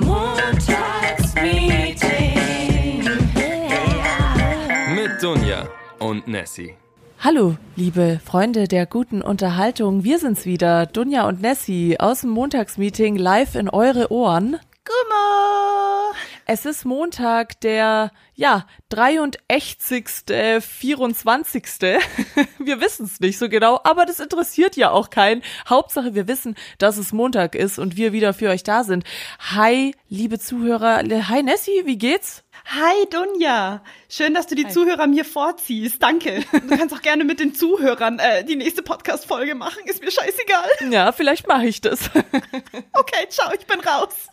Montagsmeeting. Mit Dunja und Nessie. Hallo, liebe Freunde der guten Unterhaltung. Wir sind's wieder, Dunja und Nessie aus dem Montagsmeeting live in eure Ohren. Gummo. Es ist Montag, der, ja, 83. 24. wir wissen's nicht so genau, aber das interessiert ja auch keinen. Hauptsache, wir wissen, dass es Montag ist und wir wieder für euch da sind. Hi, liebe Zuhörer. Hi, Nessie, wie geht's? Hi Dunja, schön, dass du die Zuhörer mir vorziehst. Danke. Du kannst auch gerne mit den Zuhörern äh, die nächste Podcast-Folge machen. Ist mir scheißegal. Ja, vielleicht mache ich das. Okay, ciao, ich bin raus.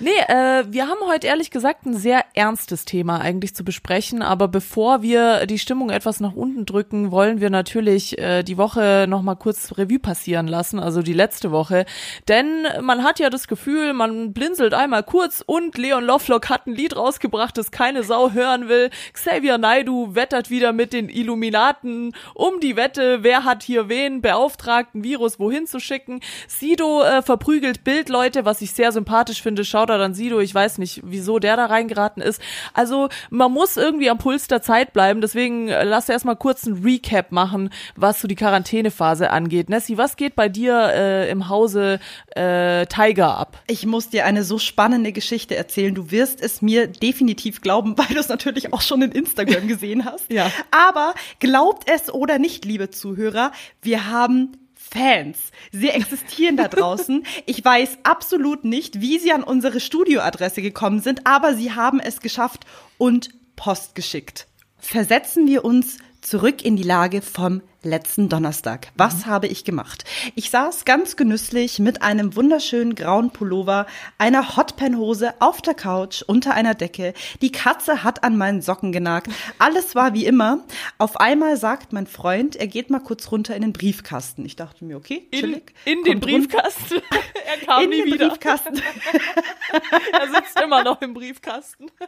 Nee, äh, wir haben heute ehrlich gesagt ein sehr ernstes Thema eigentlich zu besprechen, aber bevor wir die Stimmung etwas nach unten drücken, wollen wir natürlich äh, die Woche nochmal kurz Revue passieren lassen, also die letzte Woche, denn man hat ja das Gefühl, man blinzelt einmal kurz und Leon Lovelock hat ein Lied rausgebracht, das keine Sau hören will. Xavier Naidu wettert wieder mit den Illuminaten um die Wette, wer hat hier wen beauftragt, ein Virus wohin zu schicken. Sido äh, verprügelt Bildleute, was ich sehr sympathisch finde. Shoutout an Sido. Ich weiß nicht, wieso der da reingeraten ist. Also man muss irgendwie am Puls der Zeit bleiben. Deswegen äh, lass erstmal kurz ein Recap machen, was so die Quarantänephase angeht. Nessie, was geht bei dir äh, im Hause äh, Tiger ab? Ich muss dir eine so spannende Geschichte erzählen. Du wirst es mir definitiv glauben, weil du es natürlich auch schon in Instagram gesehen hast. Ja. Aber glaubt es oder nicht, liebe Zuhörer, wir haben Fans. Sie existieren da draußen. Ich weiß absolut nicht, wie sie an unsere Studioadresse gekommen sind, aber sie haben es geschafft und Post geschickt. Versetzen wir uns zurück in die Lage vom letzten Donnerstag. Was habe ich gemacht? Ich saß ganz genüsslich mit einem wunderschönen grauen Pullover, einer Hotpan-Hose auf der Couch unter einer Decke. Die Katze hat an meinen Socken genagt. Alles war wie immer. Auf einmal sagt mein Freund, er geht mal kurz runter in den Briefkasten. Ich dachte mir, okay, chillig. In, in den. Briefkasten. er kam In nie den wieder. Briefkasten. er sitzt immer noch im Briefkasten.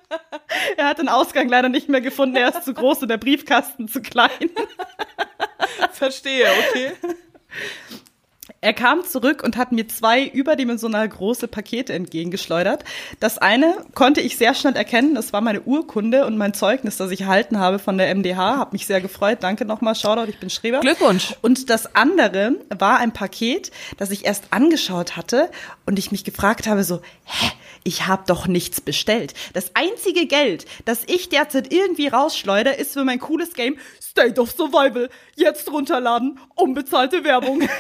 Er hat den Ausgang leider nicht mehr gefunden. Er ist zu groß und der Briefkasten zu klein. Verstehe, okay. Er kam zurück und hat mir zwei überdimensional große Pakete entgegengeschleudert. Das eine konnte ich sehr schnell erkennen. Das war meine Urkunde und mein Zeugnis, das ich erhalten habe von der MDH. Hab mich sehr gefreut. Danke nochmal. Shoutout, ich bin Schreber. Glückwunsch. Und das andere war ein Paket, das ich erst angeschaut hatte und ich mich gefragt habe so, hä, ich habe doch nichts bestellt. Das einzige Geld, das ich derzeit irgendwie rausschleuder, ist für mein cooles Game State of Survival. Jetzt runterladen, unbezahlte Werbung.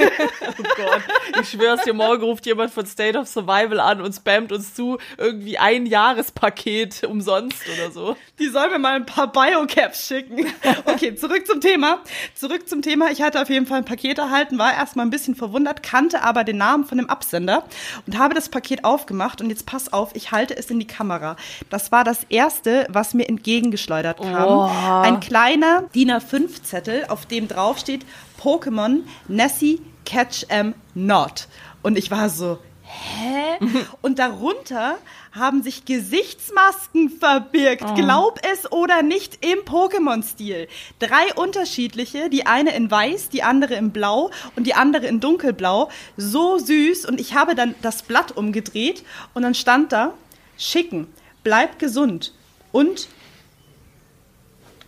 Oh Gott, ich schwör's dir, morgen ruft jemand von State of Survival an und spammt uns zu irgendwie ein Jahrespaket umsonst oder so. Die soll mir mal ein paar Biocaps schicken. Okay, zurück zum Thema. Zurück zum Thema. Ich hatte auf jeden Fall ein Paket erhalten, war erstmal ein bisschen verwundert, kannte aber den Namen von dem Absender und habe das Paket aufgemacht und jetzt pass auf, ich halte es in die Kamera. Das war das erste, was mir entgegengeschleudert kam. Oh. Ein kleiner DIN A5 Zettel, auf dem drauf steht Pokémon Nessie Catch 'em Not. Und ich war so, hä? Und darunter haben sich Gesichtsmasken verbirgt. Glaub es oder nicht im Pokémon-Stil. Drei unterschiedliche, die eine in weiß, die andere in blau und die andere in dunkelblau. So süß. Und ich habe dann das Blatt umgedreht und dann stand da, schicken, bleib gesund und,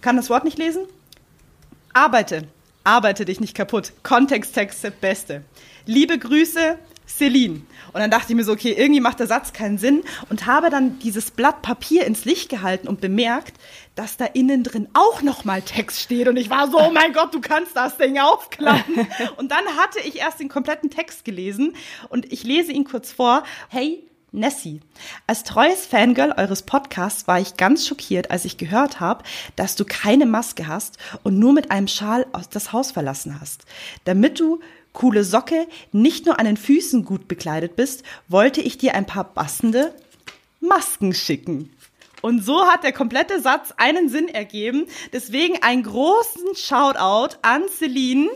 kann das Wort nicht lesen? Arbeite. Arbeite dich nicht kaputt. Kontexttexte, beste. Liebe Grüße, Celine. Und dann dachte ich mir so, okay, irgendwie macht der Satz keinen Sinn und habe dann dieses Blatt Papier ins Licht gehalten und bemerkt, dass da innen drin auch nochmal Text steht. Und ich war so, oh mein Gott, du kannst das Ding aufklappen. Und dann hatte ich erst den kompletten Text gelesen und ich lese ihn kurz vor. Hey, Nessie, als treues Fangirl eures Podcasts war ich ganz schockiert, als ich gehört habe, dass du keine Maske hast und nur mit einem Schal aus das Haus verlassen hast. Damit du coole Socke nicht nur an den Füßen gut bekleidet bist, wollte ich dir ein paar passende Masken schicken. Und so hat der komplette Satz einen Sinn ergeben. Deswegen einen großen Shoutout an Celine.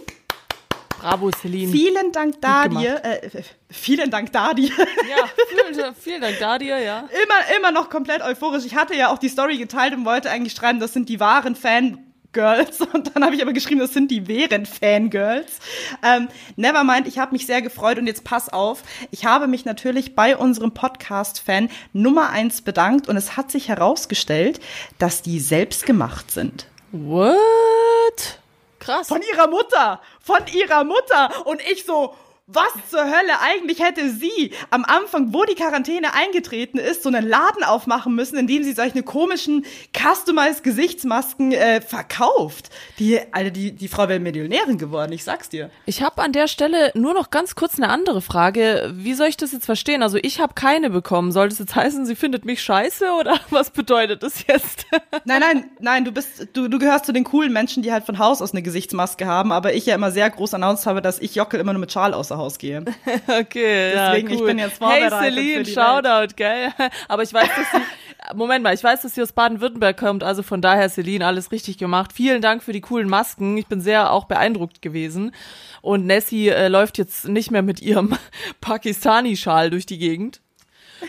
Bravo, Celine. Vielen Dank da dir. Äh, äh, vielen Dank da dir. Ja, vielen, vielen Dank da dir, ja. immer, immer noch komplett euphorisch. Ich hatte ja auch die Story geteilt und wollte eigentlich schreiben, das sind die wahren Fan Girls und dann habe ich aber geschrieben, das sind die wären Fangirls. Ähm, Nevermind, ich habe mich sehr gefreut und jetzt pass auf, ich habe mich natürlich bei unserem Podcast-Fan Nummer eins bedankt und es hat sich herausgestellt, dass die selbst gemacht sind. What? Krass. Von ihrer Mutter, von ihrer Mutter und ich so, was zur Hölle? Eigentlich hätte sie am Anfang, wo die Quarantäne eingetreten ist, so einen Laden aufmachen müssen, in dem sie solche komischen customized Gesichtsmasken äh, verkauft. Die, Alter, die, die Frau wäre Millionärin geworden, ich sag's dir. Ich habe an der Stelle nur noch ganz kurz eine andere Frage. Wie soll ich das jetzt verstehen? Also ich habe keine bekommen. Soll das jetzt heißen, sie findet mich scheiße oder was bedeutet das jetzt? nein, nein, nein, du bist, du, du gehörst zu den coolen Menschen, die halt von Haus aus eine Gesichtsmaske haben, aber ich ja immer sehr groß announced habe, dass ich Jockel immer nur mit Schal außer Haus gehe. Okay, Deswegen, ja, ich cool. bin jetzt Hey vorbereitet Celine, für die Shoutout, gell? Aber ich weiß, dass sie, Moment mal, ich weiß, dass sie aus Baden-Württemberg kommt, also von daher, Celine, alles richtig gemacht. Vielen Dank für die coolen Masken. Ich bin sehr auch beeindruckt gewesen. Und Nessie äh, läuft jetzt nicht mehr mit ihrem Pakistani-Schal durch die Gegend.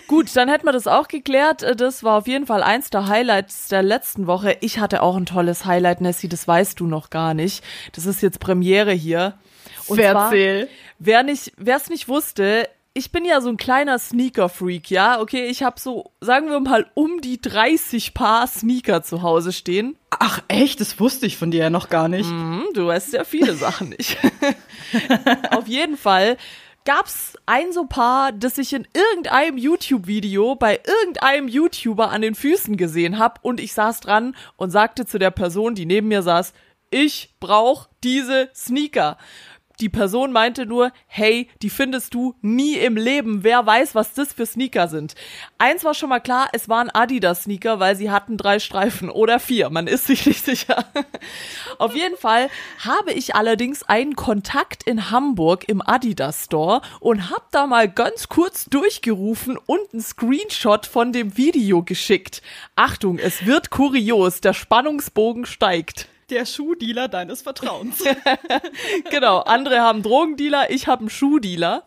Gut, dann hätten wir das auch geklärt. Äh, Das war auf jeden Fall eins der Highlights der letzten Woche. Ich hatte auch ein tolles Highlight, Nessie, das weißt du noch gar nicht. Das ist jetzt Premiere hier. Und zwar, Erzähl. Wer nicht, wer es nicht wusste, ich bin ja so ein kleiner Sneaker-Freak, ja. Okay, ich habe so, sagen wir mal, um die 30 Paar Sneaker zu Hause stehen. Ach echt, das wusste ich von dir ja noch gar nicht. Hm, du weißt ja viele Sachen nicht. Auf jeden Fall gab's ein so Paar, das ich in irgendeinem YouTube-Video bei irgendeinem YouTuber an den Füßen gesehen hab und ich saß dran und sagte zu der Person, die neben mir saß, ich brauch diese Sneaker. Die Person meinte nur, hey, die findest du nie im Leben. Wer weiß, was das für Sneaker sind. Eins war schon mal klar, es waren Adidas-Sneaker, weil sie hatten drei Streifen oder vier. Man ist sich nicht sicher. Auf jeden Fall habe ich allerdings einen Kontakt in Hamburg im Adidas Store und hab da mal ganz kurz durchgerufen und einen Screenshot von dem Video geschickt. Achtung, es wird kurios, der Spannungsbogen steigt. Der Schuhdealer deines Vertrauens. genau, andere haben Drogendealer, ich habe einen Schuhdealer.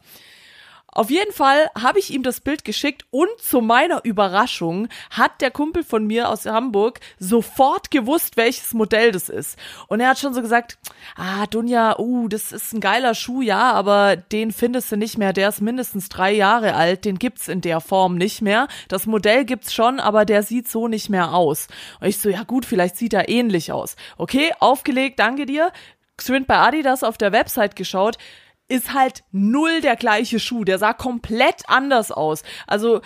Auf jeden Fall habe ich ihm das Bild geschickt und zu meiner Überraschung hat der Kumpel von mir aus Hamburg sofort gewusst, welches Modell das ist. Und er hat schon so gesagt, ah, Dunja, uh, das ist ein geiler Schuh, ja, aber den findest du nicht mehr, der ist mindestens drei Jahre alt, den gibt's in der Form nicht mehr. Das Modell gibt's schon, aber der sieht so nicht mehr aus. Und ich so, ja gut, vielleicht sieht er ähnlich aus. Okay, aufgelegt, danke dir. Geschwind bei Adidas auf der Website geschaut, ist halt null der gleiche Schuh. Der sah komplett anders aus. Also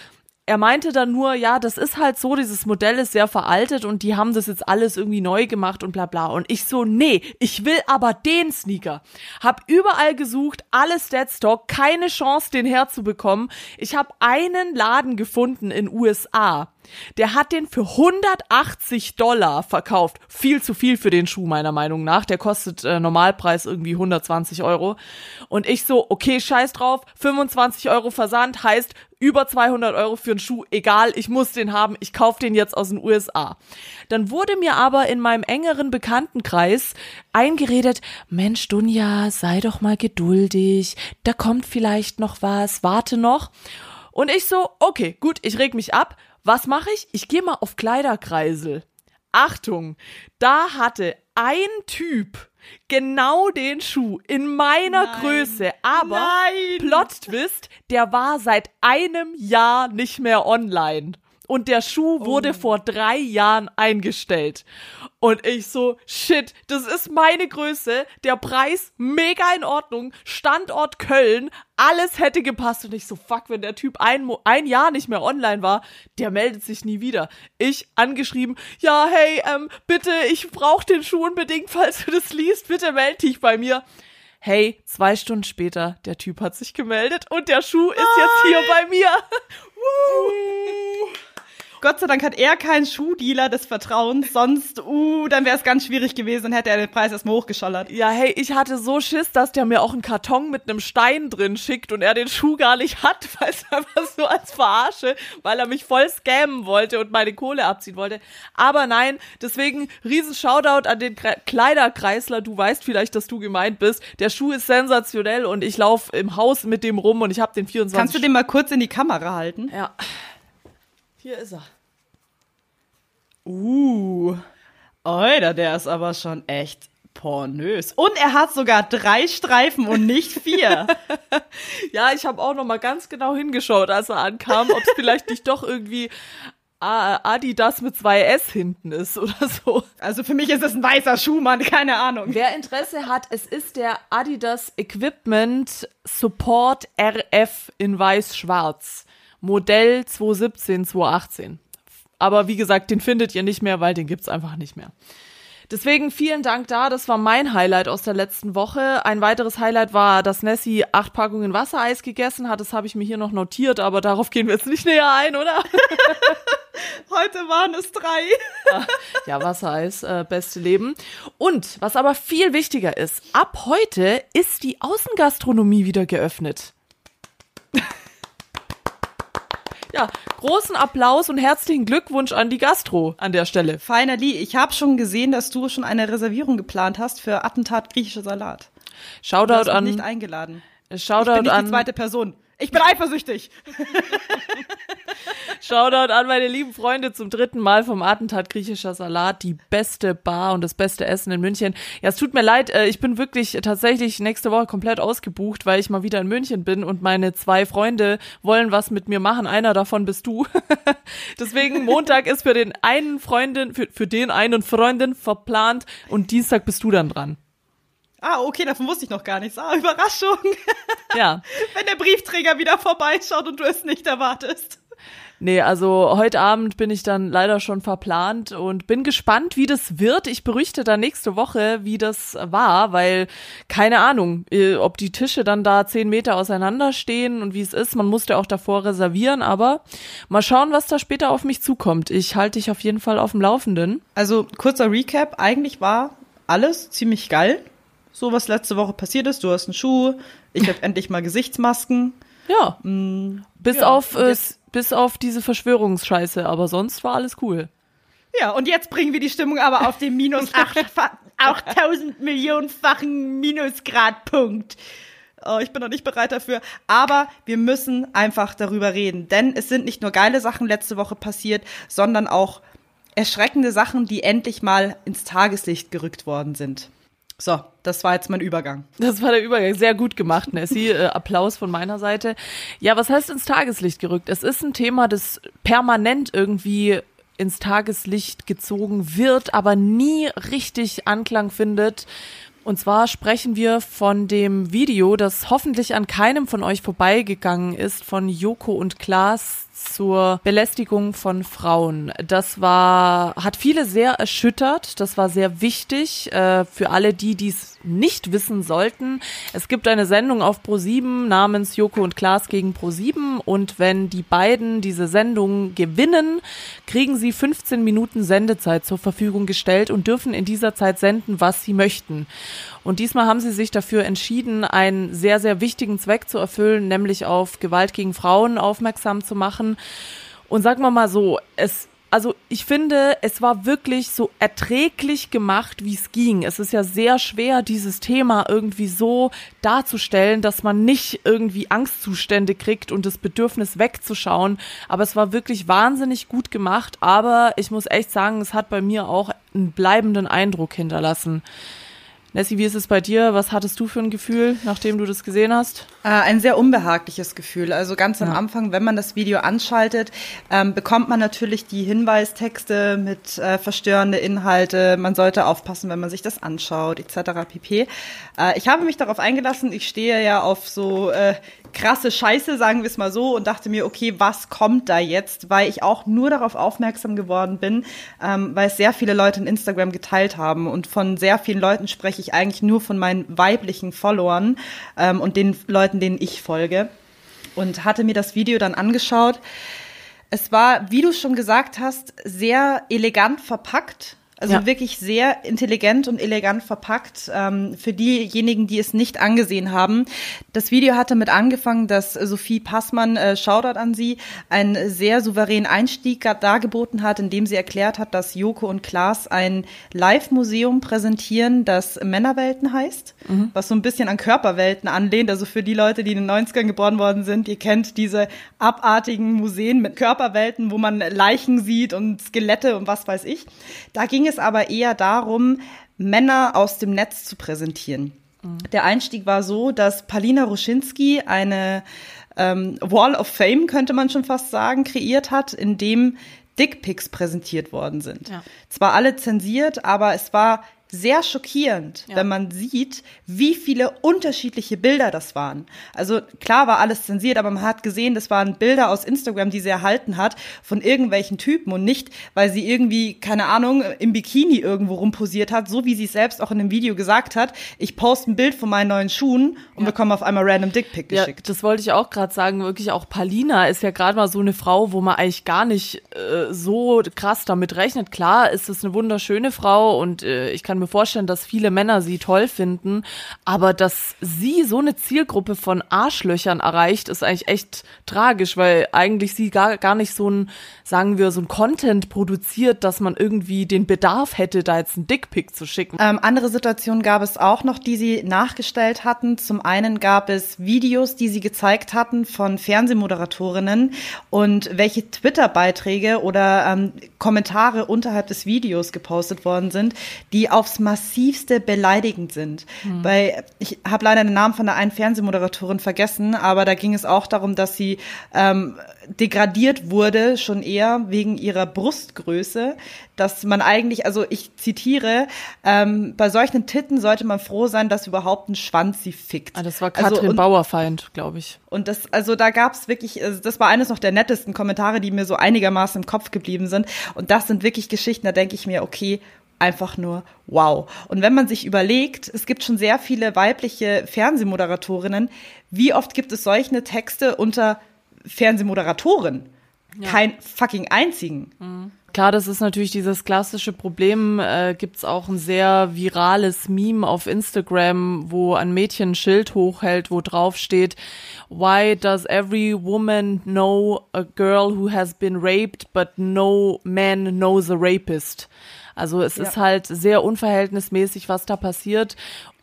er meinte dann nur, ja, das ist halt so, dieses Modell ist sehr veraltet und die haben das jetzt alles irgendwie neu gemacht und bla bla. Und ich so, nee, ich will aber den Sneaker. Hab überall gesucht, alles Deadstock, keine Chance, den herzubekommen. Ich habe einen Laden gefunden in USA. Der hat den für 180 Dollar verkauft. Viel zu viel für den Schuh, meiner Meinung nach. Der kostet äh, Normalpreis irgendwie 120 Euro. Und ich so, okay, scheiß drauf. 25 Euro Versand heißt über 200 Euro für einen Schuh. Egal, ich muss den haben. Ich kaufe den jetzt aus den USA. Dann wurde mir aber in meinem engeren Bekanntenkreis eingeredet, Mensch, Dunja, sei doch mal geduldig. Da kommt vielleicht noch was. Warte noch. Und ich so, okay, gut, ich reg mich ab. Was mache ich? Ich gehe mal auf Kleiderkreisel. Achtung, da hatte ein Typ genau den Schuh in meiner Nein. Größe, aber Nein. Plot Twist, der war seit einem Jahr nicht mehr online. Und der Schuh wurde vor drei Jahren eingestellt. Und ich so, shit, das ist meine Größe, der Preis mega in Ordnung, Standort Köln, alles hätte gepasst. Und ich so, fuck, wenn der Typ ein, Mo ein Jahr nicht mehr online war, der meldet sich nie wieder. Ich angeschrieben, ja, hey, ähm, bitte, ich brauche den Schuh unbedingt, falls du das liest, bitte melde dich bei mir. Hey, zwei Stunden später, der Typ hat sich gemeldet und der Schuh ist jetzt hier bei mir. Gott sei Dank hat er keinen Schuhdealer des Vertrauens, sonst, uh, dann wäre es ganz schwierig gewesen und hätte er den Preis erstmal hochgeschallert. Ja, hey, ich hatte so Schiss, dass der mir auch einen Karton mit einem Stein drin schickt und er den Schuh gar nicht hat, weil es einfach so als Verarsche, weil er mich voll scammen wollte und meine Kohle abziehen wollte. Aber nein, deswegen riesen Shoutout an den Kre Kleiderkreisler. Du weißt vielleicht, dass du gemeint bist. Der Schuh ist sensationell und ich laufe im Haus mit dem rum und ich habe den 24 Kannst du den mal kurz in die Kamera halten? Ja. Hier ist er. Uh. Alter, der ist aber schon echt pornös. Und er hat sogar drei Streifen und nicht vier. ja, ich habe auch noch mal ganz genau hingeschaut, als er ankam, ob es vielleicht nicht doch irgendwie Adidas mit zwei S hinten ist oder so. Also für mich ist es ein weißer Schuhmann, keine Ahnung. Wer Interesse hat, es ist der Adidas Equipment Support RF in weiß-schwarz. Modell 2017, 2018. Aber wie gesagt, den findet ihr nicht mehr, weil den gibt's einfach nicht mehr. Deswegen vielen Dank da. Das war mein Highlight aus der letzten Woche. Ein weiteres Highlight war, dass Nessie acht Packungen Wassereis gegessen hat. Das habe ich mir hier noch notiert, aber darauf gehen wir jetzt nicht näher ein, oder? Heute waren es drei. Ja, Wassereis, äh, beste Leben. Und was aber viel wichtiger ist, ab heute ist die Außengastronomie wieder geöffnet. Ja, großen Applaus und herzlichen Glückwunsch an die Gastro an der Stelle. Finally, ich habe schon gesehen, dass du schon eine Reservierung geplant hast für Attentat griechischer Salat. Shoutout an. nicht eingeladen. Shoutout ich bin nicht an. die zweite Person. Ich bin eifersüchtig. Shoutout an meine lieben Freunde zum dritten Mal vom Attentat griechischer Salat, die beste Bar und das beste Essen in München. Ja, es tut mir leid, äh, ich bin wirklich tatsächlich nächste Woche komplett ausgebucht, weil ich mal wieder in München bin und meine zwei Freunde wollen was mit mir machen. Einer davon bist du. Deswegen Montag ist für den einen Freundin, für, für den einen Freundin verplant und Dienstag bist du dann dran. Ah, okay, davon wusste ich noch gar nichts. Ah, Überraschung. Ja. Wenn der Briefträger wieder vorbeischaut und du es nicht erwartest. Nee, also heute Abend bin ich dann leider schon verplant und bin gespannt, wie das wird. Ich berichte dann nächste Woche, wie das war, weil keine Ahnung, äh, ob die Tische dann da zehn Meter auseinander stehen und wie es ist. Man musste auch davor reservieren, aber mal schauen, was da später auf mich zukommt. Ich halte dich auf jeden Fall auf dem Laufenden. Also kurzer Recap, eigentlich war alles ziemlich geil. So was letzte Woche passiert ist. Du hast einen Schuh, ich habe endlich mal Gesichtsmasken. Ja. Mm, bis ja, auf äh, bis auf diese Verschwörungsscheiße, aber sonst war alles cool. Ja, und jetzt bringen wir die Stimmung aber auf den minus 8000 Millionenfachen Minusgradpunkt. Oh, ich bin noch nicht bereit dafür. Aber wir müssen einfach darüber reden. Denn es sind nicht nur geile Sachen letzte Woche passiert, sondern auch erschreckende Sachen, die endlich mal ins Tageslicht gerückt worden sind. So, das war jetzt mein Übergang. Das war der Übergang. Sehr gut gemacht, Nessie. Äh, Applaus von meiner Seite. Ja, was heißt ins Tageslicht gerückt? Es ist ein Thema, das permanent irgendwie ins Tageslicht gezogen wird, aber nie richtig Anklang findet. Und zwar sprechen wir von dem Video, das hoffentlich an keinem von euch vorbeigegangen ist, von Joko und Klaas zur Belästigung von Frauen. Das war, hat viele sehr erschüttert. Das war sehr wichtig äh, für alle, die dies nicht wissen sollten. Es gibt eine Sendung auf Pro7 namens Joko und Klaas gegen Pro7 und wenn die beiden diese Sendung gewinnen, kriegen sie 15 Minuten Sendezeit zur Verfügung gestellt und dürfen in dieser Zeit senden, was sie möchten. Und diesmal haben sie sich dafür entschieden, einen sehr, sehr wichtigen Zweck zu erfüllen, nämlich auf Gewalt gegen Frauen aufmerksam zu machen. Und sagen wir mal so, es also ich finde, es war wirklich so erträglich gemacht, wie es ging. Es ist ja sehr schwer, dieses Thema irgendwie so darzustellen, dass man nicht irgendwie Angstzustände kriegt und das Bedürfnis wegzuschauen. Aber es war wirklich wahnsinnig gut gemacht. Aber ich muss echt sagen, es hat bei mir auch einen bleibenden Eindruck hinterlassen. Nessie, wie ist es bei dir? Was hattest du für ein Gefühl, nachdem du das gesehen hast? Äh, ein sehr unbehagliches Gefühl. Also ganz am ja. Anfang, wenn man das Video anschaltet, ähm, bekommt man natürlich die Hinweistexte mit äh, verstörende Inhalte. Man sollte aufpassen, wenn man sich das anschaut, etc. pp. Äh, ich habe mich darauf eingelassen. Ich stehe ja auf so äh, krasse Scheiße, sagen wir es mal so, und dachte mir, okay, was kommt da jetzt? Weil ich auch nur darauf aufmerksam geworden bin, ähm, weil es sehr viele Leute in Instagram geteilt haben. Und von sehr vielen Leuten spreche ich eigentlich nur von meinen weiblichen Followern ähm, und den Leuten, denen ich folge. Und hatte mir das Video dann angeschaut. Es war, wie du schon gesagt hast, sehr elegant verpackt also ja. wirklich sehr intelligent und elegant verpackt. Ähm, für diejenigen, die es nicht angesehen haben. Das Video hatte mit angefangen, dass Sophie Passmann, äh, Shoutout an sie, einen sehr souveränen Einstieg dargeboten hat, indem sie erklärt hat, dass Joko und Klaas ein Live-Museum präsentieren, das Männerwelten heißt, mhm. was so ein bisschen an Körperwelten anlehnt. Also für die Leute, die in den 90ern geboren worden sind, ihr kennt diese abartigen Museen mit Körperwelten, wo man Leichen sieht und Skelette und was weiß ich. Da ging es aber eher darum, Männer aus dem Netz zu präsentieren. Der Einstieg war so, dass Palina Ruschinski eine ähm, Wall of Fame, könnte man schon fast sagen, kreiert hat, in dem Dickpics präsentiert worden sind. Ja. Zwar alle zensiert, aber es war sehr schockierend, Ja. wenn man sieht, wie viele unterschiedliche Bilder das waren. Also klar war alles zensiert, aber man hat gesehen, das waren Bilder aus Instagram, die sie erhalten hat von irgendwelchen Typen und nicht, weil sie irgendwie, keine Ahnung, im Bikini irgendwo rumposiert hat, so wie sie es selbst auch in dem Video gesagt hat. Ich poste ein Bild von meinen neuen Schuhen und bekomme auf einmal random Dickpic Ja, geschickt. das wollte ich auch gerade sagen. Wirklich auch Palina ist ja gerade mal so eine Frau, wo man eigentlich gar nicht äh, so krass damit rechnet. Klar ist es eine wunderschöne Frau und äh, ich kann mir vorstellen, dass viele Männer sie toll finden. Aber dass sie so eine Zielgruppe von Arschlöchern erreicht, ist eigentlich echt tragisch, weil eigentlich sie gar, gar nicht so ein, sagen wir, so ein Content produziert, dass man irgendwie den Bedarf hätte, da jetzt einen Dickpic zu schicken. Ähm, andere Situationen gab es auch noch, die sie nachgestellt hatten. Zum einen gab es Videos, die sie gezeigt hatten von Fernsehmoderatorinnen und welche Twitter-Beiträge oder ähm, Kommentare unterhalb des Videos gepostet worden sind, die aufs massivste beleidigend sind. Weil ich habe leider den Namen von der einen Fernsehmoderatorin vergessen, aber da ging es auch darum, dass sie ähm, degradiert wurde, schon eher wegen ihrer Brustgröße, dass man eigentlich, also ich zitiere, ähm, bei solchen Titten sollte man froh sein, dass überhaupt ein Schwanz sie fickt. Ah, das war Also, Katrin und, Bauerfeind, glaube ich. und das, also da gab's wirklich, also das war eines noch der nettesten Kommentare, die mir so einigermaßen im Kopf geblieben sind. Und das sind wirklich Geschichten, da denke ich mir, okay, einfach nur wow. Und wenn man sich überlegt, es gibt schon sehr viele weibliche Fernsehmoderatorinnen, wie oft gibt es solche Texte unter Fernsehmoderatoren? Kein fucking einzigen. Klar, das ist natürlich dieses klassische Problem. Äh, gibt's auch ein sehr virales Meme auf Instagram, wo ein Mädchen ein Schild hochhält, wo drauf steht, Why does every woman know a girl who has been raped, but no man knows a rapist? Also es ist halt sehr unverhältnismäßig, was da passiert.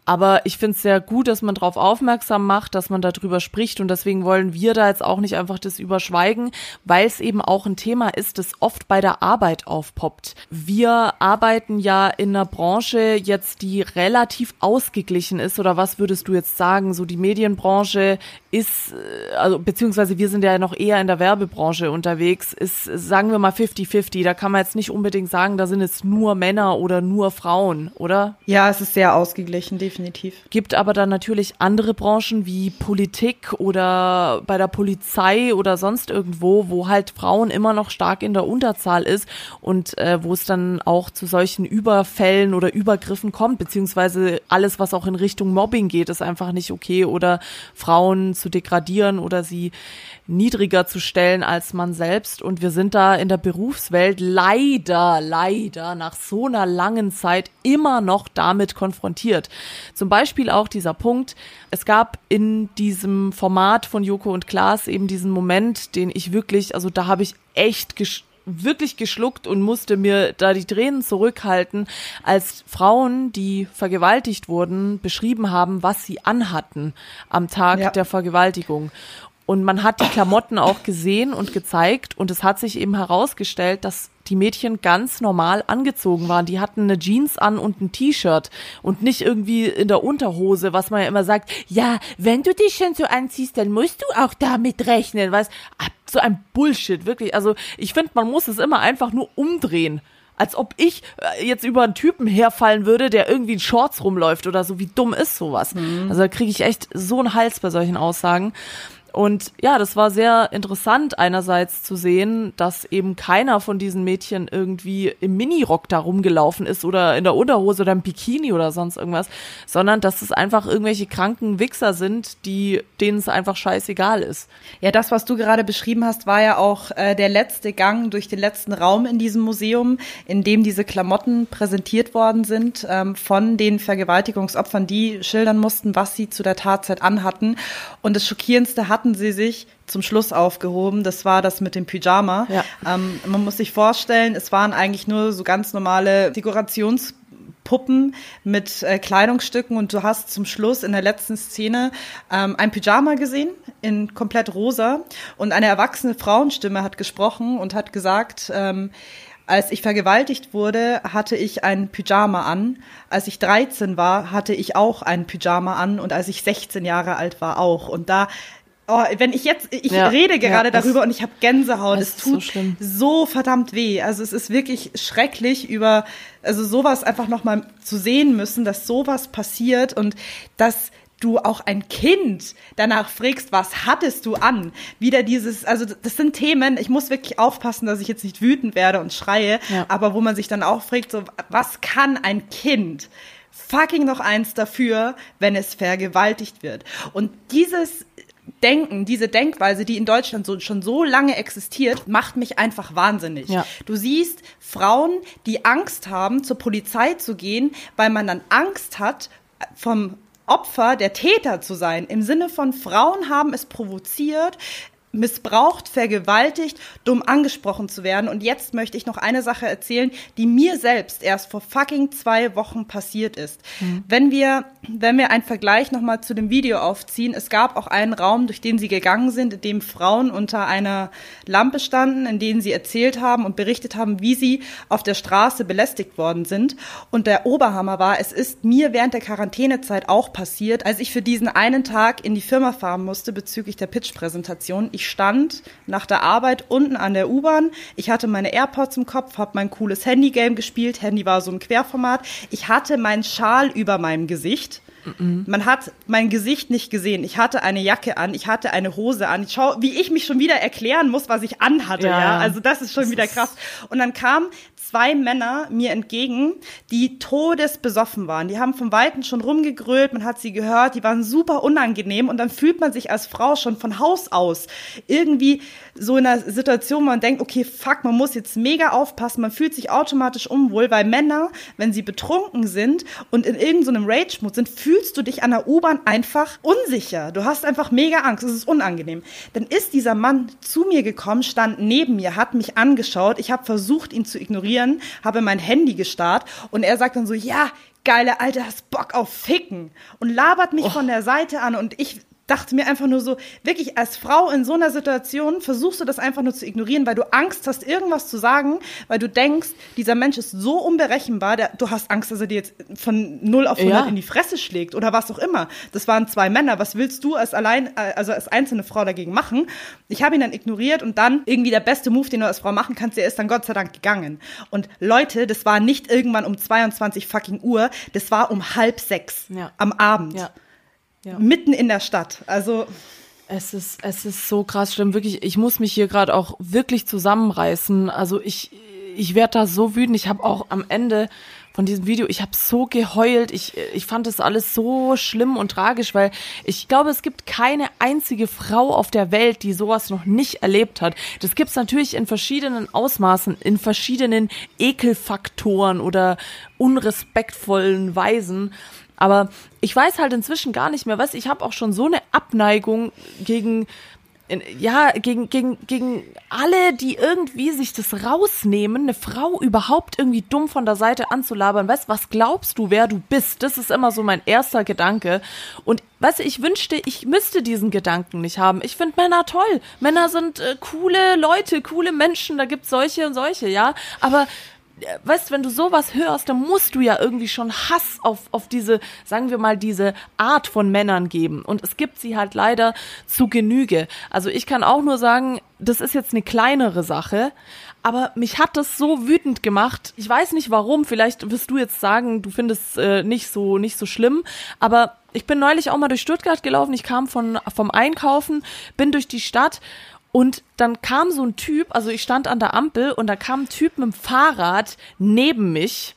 Aber ich finde es sehr gut, dass man darauf aufmerksam macht, dass man darüber spricht und deswegen wollen wir da jetzt auch nicht einfach das überschweigen, weil es eben auch ein Thema ist, das oft bei der Arbeit aufpoppt. Wir arbeiten ja in einer Branche jetzt, die relativ ausgeglichen ist oder was würdest du jetzt sagen? So die Medienbranche ist, äh, also beziehungsweise wir sind ja noch eher in der Werbebranche unterwegs, ist, sagen wir mal 50-50. Da kann man jetzt nicht unbedingt sagen, da sind es nur Männer oder nur Frauen, oder? Ja, es ist sehr ausgeglichen, definitiv. Gibt aber dann natürlich andere Branchen wie Politik oder bei der Polizei oder sonst irgendwo, wo halt Frauen immer noch stark in der Unterzahl ist und äh, wo es dann auch zu solchen Überfällen oder Übergriffen kommt, beziehungsweise alles, was auch in Richtung Mobbing geht, ist einfach nicht okay oder Frauen zu degradieren oder sie niedriger zu stellen als man selbst. Und wir sind da in der Berufswelt leider, leider nach so einer langen Zeit immer noch damit konfrontiert. Zum Beispiel auch dieser Punkt, es gab in diesem Format von Joko und Klaas eben diesen Moment, den ich wirklich, also da habe ich echt gesch wirklich geschluckt und musste mir da die Tränen zurückhalten, als Frauen, die vergewaltigt wurden, beschrieben haben, was sie anhatten am Tag Ja. der Vergewaltigung. Und man hat die Klamotten auch gesehen und gezeigt und es hat sich eben herausgestellt, dass die Mädchen ganz normal angezogen waren. Die hatten eine Jeans an und ein T-Shirt und nicht irgendwie in der Unterhose, was man ja immer sagt, ja, wenn du dich schon so anziehst, dann musst du auch damit rechnen, weißt, Ah, so ein Bullshit, wirklich. Also ich finde, man muss es immer einfach nur umdrehen. Als ob ich äh, jetzt über einen Typen herfallen würde, der irgendwie in Shorts rumläuft oder so. Wie dumm ist sowas? Also da kriege ich echt so einen Hals bei solchen Aussagen. Und ja, das war sehr interessant einerseits zu sehen, dass eben keiner von diesen Mädchen irgendwie im Minirock da rumgelaufen ist oder in der Unterhose oder im Bikini oder sonst irgendwas, sondern dass es einfach irgendwelche kranken Wichser sind, die denen es einfach scheißegal ist. Ja, das, was du gerade beschrieben hast, war ja auch äh, der letzte Gang durch den letzten Raum in diesem Museum, in dem diese Klamotten präsentiert worden sind ähm, von den Vergewaltigungsopfern, die schildern mussten, was sie zu der Tatzeit anhatten. Und das Schockierendste hatten sie sich zum Schluss aufgehoben. Das war das mit dem Pyjama. Ja. Ähm, man muss sich vorstellen, es waren eigentlich nur so ganz normale Dekorations Puppen mit äh, Kleidungsstücken und du hast zum Schluss in der letzten Szene ähm, ein Pyjama gesehen in komplett rosa und eine erwachsene Frauenstimme hat gesprochen und hat gesagt, ähm, Als ich vergewaltigt wurde, hatte ich ein Pyjama an. Als ich 13 war, hatte ich auch ein Pyjama an und als ich 16 Jahre alt war auch. Und da Oh, wenn ich jetzt, ich Ja, rede gerade ja, darüber und ich habe Gänsehaut. Es so tut schlimm. so verdammt weh. Also es ist wirklich schrecklich über, also sowas einfach nochmal zu sehen müssen, dass sowas passiert und dass du auch ein Kind danach fragst, was hattest du an? Wieder dieses, also das sind Themen, ich muss wirklich aufpassen, dass ich jetzt nicht wütend werde und schreie, Ja. aber wo man sich dann auch fragt, so, was kann ein Kind fucking noch eins dafür, wenn es vergewaltigt wird? Und dieses Denken, diese Denkweise, die in Deutschland so, schon so lange existiert, macht mich einfach wahnsinnig. Ja. Du siehst Frauen, die Angst haben, zur Polizei zu gehen, weil man dann Angst hat, vom Opfer der Täter zu sein. Im Sinne von Frauen haben es provoziert, missbraucht, vergewaltigt, dumm angesprochen zu werden. Und jetzt möchte ich noch eine Sache erzählen, die mir selbst erst vor fucking zwei Wochen passiert ist. Wenn wir, wenn wir einen Vergleich nochmal zu dem Video aufziehen, es gab auch einen Raum, durch den sie gegangen sind, in dem Frauen unter einer Lampe standen, in denen sie erzählt haben und berichtet haben, wie sie auf der Straße belästigt worden sind. Und der Oberhammer war, es ist mir während der Quarantänezeit auch passiert, als ich für diesen einen Tag in die Firma fahren musste bezüglich der Pitch-Präsentation. Ich stand nach der Arbeit unten an der U-Bahn. Ich hatte meine AirPods im Kopf, habe mein cooles Handy-Game gespielt. Handy war so im Querformat. Ich hatte meinen Schal über meinem Gesicht. Man hat mein Gesicht nicht gesehen. Ich hatte eine Jacke an, ich hatte eine Hose an. Ich schau, wie ich mich schon wieder erklären muss, was ich anhatte. Ja. Ja, also das ist schon Das wieder krass. Und dann kamen zwei Männer mir entgegen, die todesbesoffen waren. Die haben von Weitem schon rumgegrölt, man hat sie gehört, die waren super unangenehm und dann fühlt man sich als Frau schon von Haus aus irgendwie so in einer Situation, wo man denkt, okay, fuck, man muss jetzt mega aufpassen, man fühlt sich automatisch unwohl, weil Männer, wenn sie betrunken sind und in irgendeinem Rage-Mode sind, fühlst du dich an der U-Bahn einfach unsicher. Du hast einfach mega Angst, es ist unangenehm. Dann ist dieser Mann zu mir gekommen, stand neben mir, hat mich angeschaut, ich habe versucht, ihn zu ignorieren, habe mein Handy gestarrt und er sagt dann so, ja, geile Alte, hast Bock auf Ficken und labert mich von der Seite an und ich dachte mir einfach nur so, wirklich als Frau in so einer Situation versuchst du das einfach nur zu ignorieren, weil du Angst hast, irgendwas zu sagen, weil du denkst, dieser Mensch ist so unberechenbar, der, du hast Angst, dass er dir jetzt von 0 auf 100 Ja. in die Fresse schlägt oder was auch immer. Das waren zwei Männer. Was willst du als allein, äh, also als einzelne Frau dagegen machen? Ich habe ihn dann ignoriert und dann irgendwie der beste Move, den du als Frau machen kannst, der ist dann Gott sei Dank gegangen. Und Leute, das war nicht irgendwann um 22 fucking Uhr, das war um halb sechs Ja. am Abend. Ja. Ja. Mitten in der Stadt. Also, Es ist, es ist so krass schlimm. Wirklich, ich muss mich hier gerade auch wirklich zusammenreißen. Also ich, ich werde da so wütend. Ich habe auch am Ende von diesem Video, ich habe so geheult. Ich, ich fand das alles so schlimm und tragisch, weil ich glaube, es gibt keine einzige Frau auf der Welt, die sowas noch nicht erlebt hat. Das gibt's natürlich in verschiedenen Ausmaßen, in verschiedenen Ekelfaktoren oder unrespektvollen Weisen. Aber ich weiß halt inzwischen gar nicht mehr, was ich habe auch schon so eine Abneigung gegen ja, gegen, gegen, gegen alle, die irgendwie sich das rausnehmen, eine Frau überhaupt irgendwie dumm von der Seite anzulabern. Weißt, was glaubst du, wer du bist? Das ist immer so mein erster Gedanke. Und weißt du, ich wünschte, ich müsste diesen Gedanken nicht haben. Ich finde Männer toll. Männer sind äh, coole Leute, coole Menschen. Da gibt's solche und solche, ja. Aber weißt, wenn du sowas hörst, dann musst du ja irgendwie schon Hass auf, auf diese, sagen wir mal, diese Art von Männern geben. Und es gibt sie halt leider zu Genüge. Also ich kann auch nur sagen, das ist jetzt eine kleinere Sache, aber mich hat das so wütend gemacht. Ich weiß nicht warum, vielleicht wirst du jetzt sagen, du findest äh, nicht so nicht so schlimm, aber ich bin neulich auch mal durch Stuttgart gelaufen, ich kam von vom Einkaufen, bin durch die Stadt und dann kam so ein Typ, also ich stand an der Ampel und da kam ein Typ mit dem Fahrrad neben mich.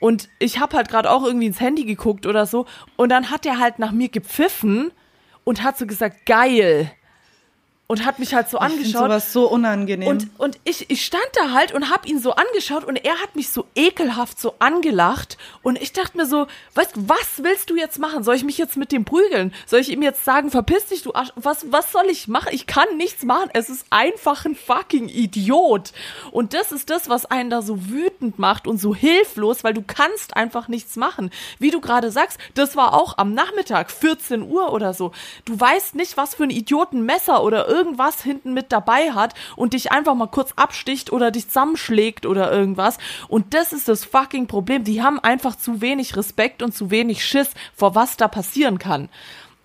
Und ich habe halt gerade auch irgendwie ins Handy geguckt oder so. Und dann hat er halt nach mir gepfiffen und hat so gesagt, geil. Und hat mich halt so ich angeschaut. sowas so unangenehm. Und, und ich, ich stand da halt und hab ihn so angeschaut und er hat mich so ekelhaft so angelacht und ich dachte mir so, weißt du, was willst du jetzt machen? Soll ich mich jetzt mit dem prügeln? Soll ich ihm jetzt sagen, verpiss dich, du Arsch? Was, was soll ich machen? Ich kann nichts machen. Es ist einfach ein fucking Idiot. Und das ist das, was einen da so wütend macht und so hilflos, weil du kannst einfach nichts machen. Wie du gerade sagst, das war auch am Nachmittag, 14 Uhr oder so. Du weißt nicht, was für ein Idiotenmesser oder irgendwas hinten mit dabei hat und dich einfach mal kurz absticht oder dich zusammenschlägt oder irgendwas. Und das ist das fucking Problem. Die haben einfach zu wenig Respekt und zu wenig Schiss vor was da passieren kann.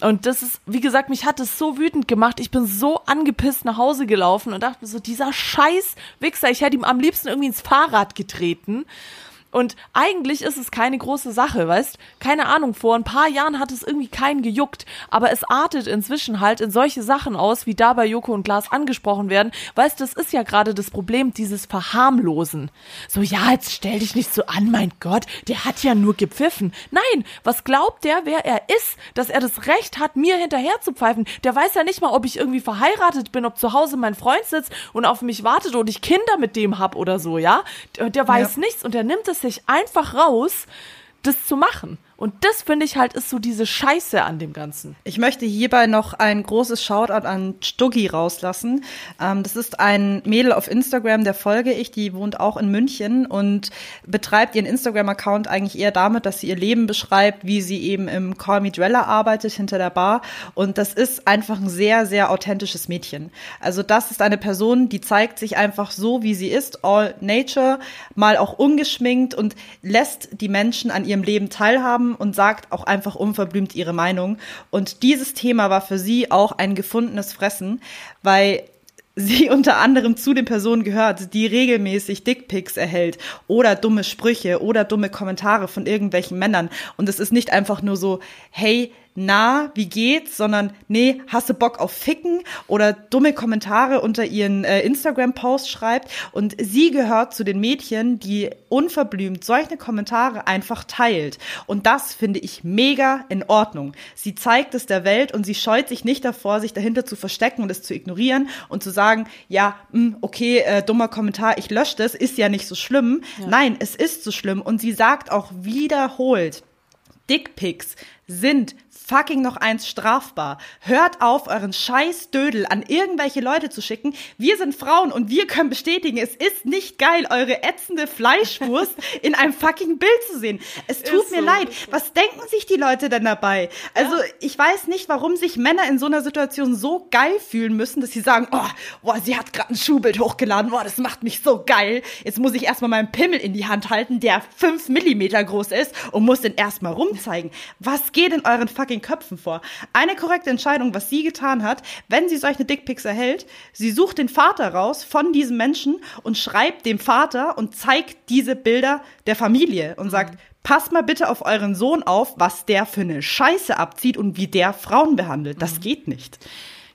Und das ist, wie gesagt, mich hat es so wütend gemacht. Ich bin so angepisst nach Hause gelaufen und dachte so, dieser scheiß Wichser, ich hätte ihm am liebsten irgendwie ins Fahrrad getreten. Und eigentlich ist es keine große Sache, weißt? Keine Ahnung, vor ein paar Jahren hat es irgendwie keinen gejuckt, aber es artet inzwischen halt in solche Sachen aus, wie da bei Joko und Glas angesprochen werden. Weißt, das ist ja gerade das Problem, dieses Verharmlosen. So, ja, jetzt stell dich nicht so an, mein Gott, der hat ja nur gepfiffen. Nein, was glaubt der, wer er ist, dass er das Recht hat, mir hinterher zu pfeifen? Der weiß ja nicht mal, ob ich irgendwie verheiratet bin, ob zu Hause mein Freund sitzt und auf mich wartet und ich Kinder mit dem hab oder so, ja? Der, der weiß ja. nichts und der nimmt es sich einfach raus, das zu machen. Und das finde ich halt ist so diese Scheiße an dem Ganzen. Ich möchte hierbei noch ein großes Shoutout an Stuggi rauslassen. Ähm, das ist ein Mädel auf Instagram, der folge ich, die wohnt auch in München und betreibt ihren Instagram-Account eigentlich eher damit, dass sie ihr Leben beschreibt, wie sie eben im Call Me Dweller arbeitet hinter der Bar. Und das ist einfach ein sehr, sehr authentisches Mädchen. Also das ist eine Person, die zeigt sich einfach so, wie sie ist, all nature, mal auch ungeschminkt und lässt die Menschen an ihrem Leben teilhaben und sagt auch einfach unverblümt ihre Meinung. Und dieses Thema war für sie auch ein gefundenes Fressen, weil sie unter anderem zu den Personen gehört, die regelmäßig Dickpics erhält oder dumme Sprüche oder dumme Kommentare von irgendwelchen Männern. Und es ist nicht einfach nur so, hey, na, wie geht's, sondern nee, hast du Bock auf Ficken oder dumme Kommentare unter ihren äh, Instagram-Posts schreibt. Und sie gehört zu den Mädchen, die unverblümt solche Kommentare einfach teilt. Und das finde ich mega in Ordnung. Sie zeigt es der Welt und sie scheut sich nicht davor, sich dahinter zu verstecken und es zu ignorieren und zu sagen, ja, mh, hm, okay, äh, dummer Kommentar, ich lösche das, ist ja nicht so schlimm. Ja. Nein, es ist so schlimm. Und sie sagt auch wiederholt, Dickpics sind fucking noch eins strafbar. Hört auf, euren scheiß Dödel an irgendwelche Leute zu schicken. Wir sind Frauen und wir können bestätigen, es ist nicht geil, eure ätzende Fleischwurst in einem fucking Bild zu sehen. Es tut ist mir so, leid. Was denken sich die Leute denn dabei? Also, ja. ich weiß nicht, warum sich Männer in so einer Situation so geil fühlen müssen, dass sie sagen, oh, boah, sie hat gerade ein Schuhbild hochgeladen, boah, das macht mich so geil. Jetzt muss ich erstmal meinen Pimmel in die Hand halten, der fünf Millimeter groß ist und muss den erstmal rumzeigen. Was geht in euren fucking den Köpfen vor. Eine korrekte Entscheidung, was sie getan hat, wenn sie solche Dickpics erhält, sie sucht den Vater raus von diesem Menschen und schreibt dem Vater und zeigt diese Bilder der Familie und sagt, passt mal bitte auf euren Sohn auf, was der für eine Scheiße abzieht und wie der Frauen behandelt. Das mhm. geht nicht.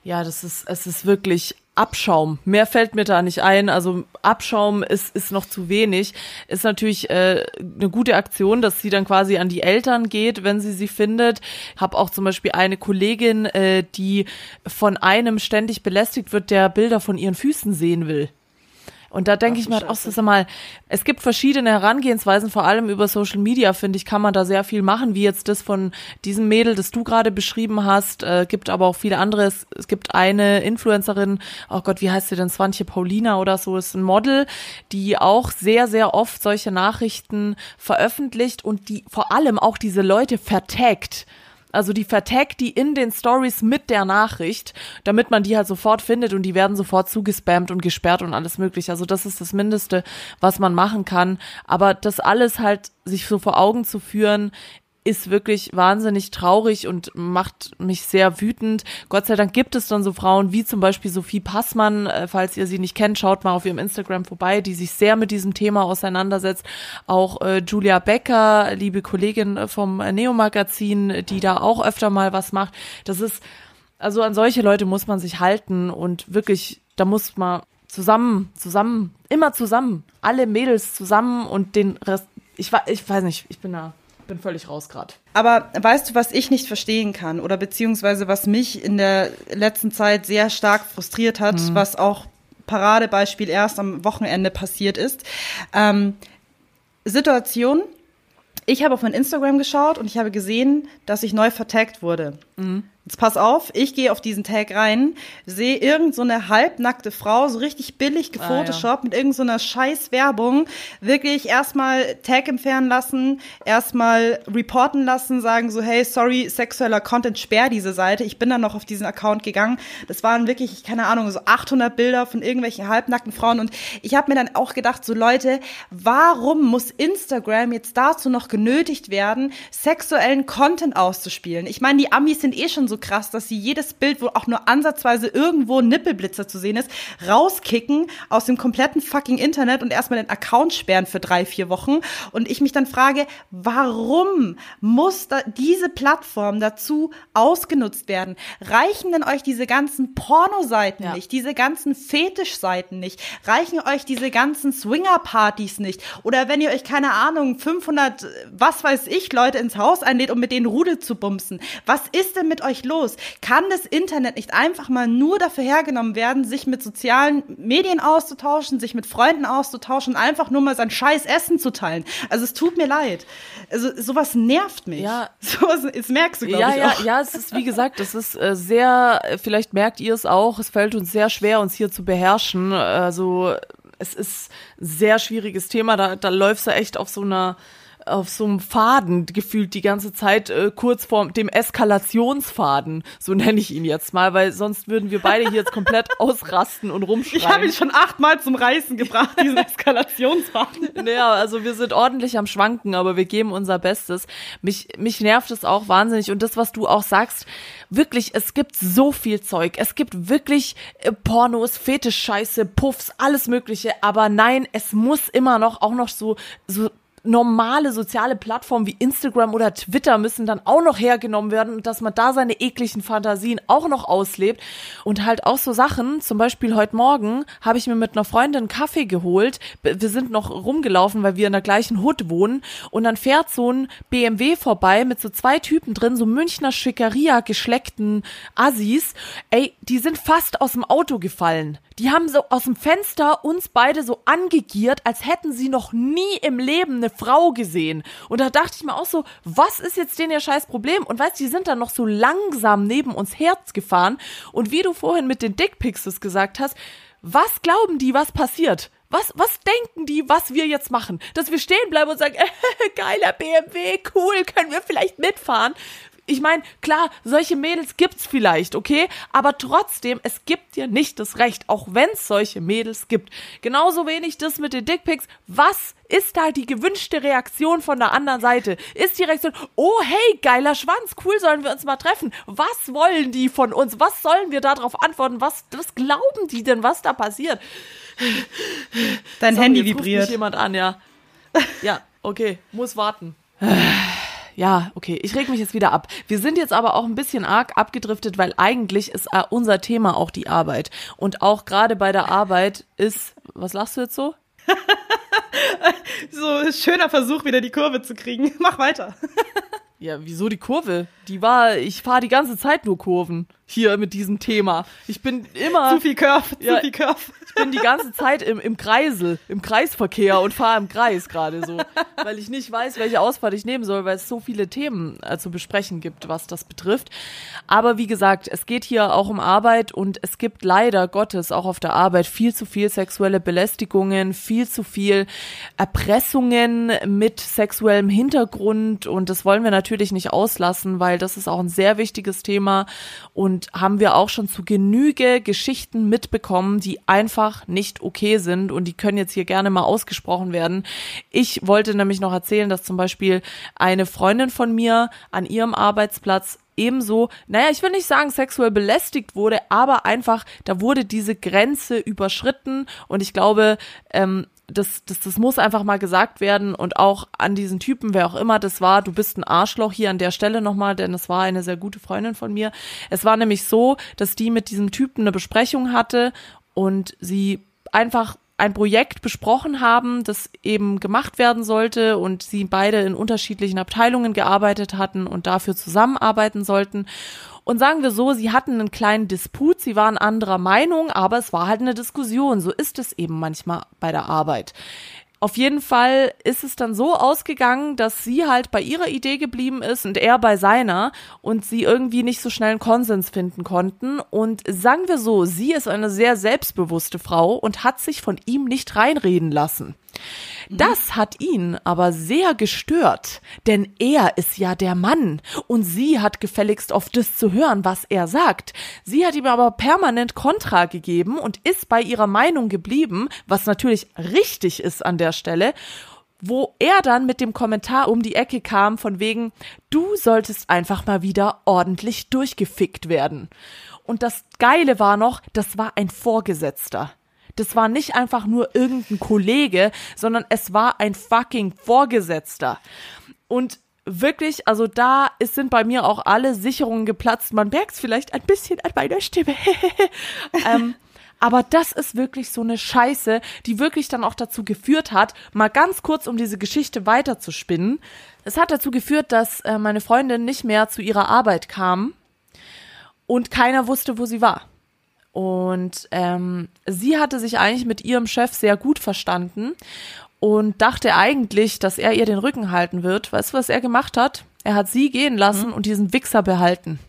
Ja, das ist, es ist wirklich Abschaum. Mehr fällt mir da nicht ein. Also Abschaum ist, ist noch zu wenig. Ist natürlich äh, eine gute Aktion, dass sie dann quasi an die Eltern geht, wenn sie sie findet. Hab auch zum Beispiel eine Kollegin, äh, die von einem ständig belästigt wird, der Bilder von ihren Füßen sehen will. Und da denke ich mir halt auch so, mal, es gibt verschiedene Herangehensweisen, vor allem über Social Media, finde ich, kann man da sehr viel machen, wie jetzt das von diesem Mädel, das du gerade beschrieben hast, äh, gibt aber auch viele andere. Es, es, gibt eine Influencerin, oh Gott, wie heißt sie denn, Swantje Paulina oder so, ist ein Model, die auch sehr, sehr oft solche Nachrichten veröffentlicht und die vor allem auch diese Leute vertagt. Also die vertagt die in den Stories mit der Nachricht, damit man die halt sofort findet und die werden sofort zugespammt und gesperrt und alles mögliche. Also das ist das Mindeste, was man machen kann. Aber das alles halt sich so vor Augen zu führen, ist wirklich wahnsinnig traurig und macht mich sehr wütend. Gott sei Dank gibt es dann so Frauen wie zum Beispiel Sophie Passmann, äh, falls ihr sie nicht kennt, schaut mal auf ihrem Instagram vorbei, die sich sehr mit diesem Thema auseinandersetzt. Auch äh, Julia Becker, liebe Kollegin äh, vom Neo-Magazin, die da auch öfter mal was macht. Das ist, also an solche Leute muss man sich halten und wirklich, da muss man zusammen, zusammen, immer zusammen, alle Mädels zusammen und den Rest, ich, ich weiß nicht, ich bin da bin völlig raus gerade. Aber weißt du, was ich nicht verstehen kann oder beziehungsweise was mich in der letzten Zeit sehr stark frustriert hat, hm. was auch Paradebeispiel erst am Wochenende passiert ist. Ähm, Situation, ich habe auf mein Instagram geschaut und ich habe gesehen, dass ich neu vertaggt wurde. Mhm. Jetzt pass auf, ich gehe auf diesen Tag rein, sehe irgend so eine halbnackte Frau, so richtig billig gefotoshoppt Ah, mit irgend so einer scheiß Werbung. Wirklich erstmal Tag entfernen lassen, erstmal reporten lassen, sagen so, hey, sorry, sexueller Content, sperr diese Seite. Ich bin dann noch auf diesen Account gegangen. Das waren wirklich, keine Ahnung, so 800 Bilder von irgendwelchen halbnackten Frauen. Und ich habe mir dann auch gedacht, so Leute, warum muss Instagram jetzt dazu noch genötigt werden, sexuellen Content auszuspielen? Ich meine, die Amis sind eh schon so krass, dass sie jedes Bild, wo auch nur ansatzweise irgendwo ein Nippelblitzer zu sehen ist, rauskicken aus dem kompletten fucking Internet und erstmal den Account sperren für drei, vier Wochen. Und ich mich dann frage, warum muss da diese Plattform dazu ausgenutzt werden? Reichen denn euch diese ganzen Pornoseiten Ja. nicht, diese ganzen Fetischseiten nicht? Reichen euch diese ganzen Swinger-Partys nicht? Oder wenn ihr euch, keine Ahnung, 500, äh, was weiß ich, Leute ins Haus einlädt, um mit denen Rudel zu bumsen. Was ist denn mit euch los? Kann das Internet nicht einfach mal nur dafür hergenommen werden, sich mit sozialen Medien auszutauschen, sich mit Freunden auszutauschen einfach nur mal sein scheiß Essen zu teilen? Also es tut mir leid. Also sowas nervt mich. Ja. Sowas, das merkst du, glaube Ja, ich, ja, auch. ja, es ist, wie gesagt, es ist äh, sehr, vielleicht merkt ihr es auch, es fällt uns sehr schwer, uns hier zu beherrschen. Also es ist ein sehr schwieriges Thema, da, da läufst du echt auf so einer auf so einem Faden gefühlt die ganze Zeit äh, kurz vor dem Eskalationsfaden, so nenne ich ihn jetzt mal, weil sonst würden wir beide hier jetzt komplett ausrasten und rumschreien. Ich habe ihn schon achtmal zum Reißen gebracht, diesen Eskalationsfaden. Naja, also wir sind ordentlich am Schwanken, aber wir geben unser Bestes. Mich, mich nervt es auch wahnsinnig. Und das, was du auch sagst, wirklich, es gibt so viel Zeug. Es gibt wirklich äh, Pornos, Fetischscheiße, Puffs, alles Mögliche. Aber nein, es muss immer noch auch noch so, so normale soziale Plattformen wie Instagram oder Twitter müssen dann auch noch hergenommen werden und dass man da seine ekligen Fantasien auch noch auslebt. Und halt auch so Sachen, zum Beispiel heute Morgen habe ich mir mit einer Freundin einen Kaffee geholt, wir sind noch rumgelaufen, weil wir in der gleichen Hut wohnen. Und dann fährt so ein BMW vorbei mit so zwei Typen drin, so Münchner Schickeria geschleckten Assis, ey, die sind fast aus dem Auto gefallen. Die haben so aus dem Fenster uns beide so angegiert, als hätten sie noch nie im Leben eine Frau gesehen. Und da dachte ich mir auch so, was ist jetzt denn ihr scheiß Problem? Und weißt, die sind dann noch so langsam neben uns Herz gefahren. Und wie du vorhin mit den Dickpics das gesagt hast, was glauben die, was passiert? Was, was denken die, was wir jetzt machen? Dass wir stehen bleiben und sagen, geiler BMW, cool, können wir vielleicht mitfahren? Ich meine, klar, solche Mädels gibt's vielleicht, okay? Aber trotzdem, es gibt dir nicht das Recht, auch wenn's solche Mädels gibt. Genauso wenig das mit den Dickpics. Was ist da die gewünschte Reaktion von der anderen Seite? Ist die Reaktion, oh hey, geiler Schwanz, cool, sollen wir uns mal treffen? Was wollen die von uns? Was sollen wir darauf antworten? Was, was glauben die denn, was da passiert? Dein Sorry, Handy jetzt ruft vibriert. Mich jemand an, ja. Ja, okay, muss warten. Ja, okay, ich reg mich jetzt wieder ab. Wir sind jetzt aber auch ein bisschen arg abgedriftet, weil eigentlich ist äh, unser Thema auch die Arbeit. Und auch gerade bei der Arbeit ist, was lachst du jetzt so? So schöner Versuch, wieder die Kurve zu kriegen. Mach weiter. Ja, wieso die Kurve? Die war, ich fahre die ganze Zeit nur Kurven hier mit diesem Thema. Ich bin immer, Zu viel Curve, Ja. zu viel Curve. ich bin die ganze Zeit im, im Kreisel, im Kreisverkehr und fahre im Kreis gerade so, weil ich nicht weiß, welche Ausfahrt ich nehmen soll, weil es so viele Themen äh, zu besprechen gibt, was das betrifft. Aber wie gesagt, es geht hier auch um Arbeit und es gibt leider Gottes auch auf der Arbeit viel zu viel sexuelle Belästigungen, viel zu viel Erpressungen mit sexuellem Hintergrund und das wollen wir natürlich nicht auslassen, weil das ist auch ein sehr wichtiges Thema und haben wir auch schon zu Genüge Geschichten mitbekommen, die einfach nicht okay sind und die können jetzt hier gerne mal ausgesprochen werden. Ich wollte nämlich noch erzählen, dass zum Beispiel eine Freundin von mir an ihrem Arbeitsplatz ebenso, naja, ich will nicht sagen sexuell belästigt wurde, aber einfach, da wurde diese Grenze überschritten und ich glaube, ähm, das, das, das muss einfach mal gesagt werden und auch an diesen Typen, wer auch immer das war, du bist ein Arschloch hier an der Stelle nochmal, denn es war eine sehr gute Freundin von mir. Es war nämlich so, dass die mit diesem Typen eine Besprechung hatte und sie einfach ein Projekt besprochen haben, das eben gemacht werden sollte und sie beide in unterschiedlichen Abteilungen gearbeitet hatten und dafür zusammenarbeiten sollten. Und sagen wir so, sie hatten einen kleinen Disput, sie waren anderer Meinung, aber es war halt eine Diskussion. So ist es eben manchmal bei der Arbeit. Auf jeden Fall ist es dann so ausgegangen, dass sie halt bei ihrer Idee geblieben ist und er bei seiner und sie irgendwie nicht so schnell einen Konsens finden konnten. Und sagen wir so, sie ist eine sehr selbstbewusste Frau und hat sich von ihm nicht reinreden lassen. Das hat ihn aber sehr gestört, denn er ist ja der Mann und sie hat gefälligst auf das zu hören, was er sagt. Sie hat ihm aber permanent Kontra gegeben und ist bei ihrer Meinung geblieben, was natürlich richtig ist an der Stelle wo er dann mit dem Kommentar um die Ecke kam von wegen, du solltest einfach mal wieder ordentlich durchgefickt werden. Und das Geile war noch, das war ein Vorgesetzter. Das war nicht einfach nur irgendein Kollege, sondern es war ein fucking Vorgesetzter. Und wirklich, also da ist, sind bei mir auch alle Sicherungen geplatzt. Man merkt es vielleicht ein bisschen an meiner Stimme. ähm, aber das ist wirklich so eine Scheiße, die wirklich dann auch dazu geführt hat, mal ganz kurz um diese Geschichte weiterzuspinnen. Es hat dazu geführt, dass äh, meine Freundin nicht mehr zu ihrer Arbeit kam und keiner wusste, wo sie war. Und ähm, sie hatte sich eigentlich mit ihrem Chef sehr gut verstanden und dachte eigentlich, dass er ihr den Rücken halten wird. Weißt du, was er gemacht hat? Er hat sie gehen lassen mhm. und diesen Wichser behalten.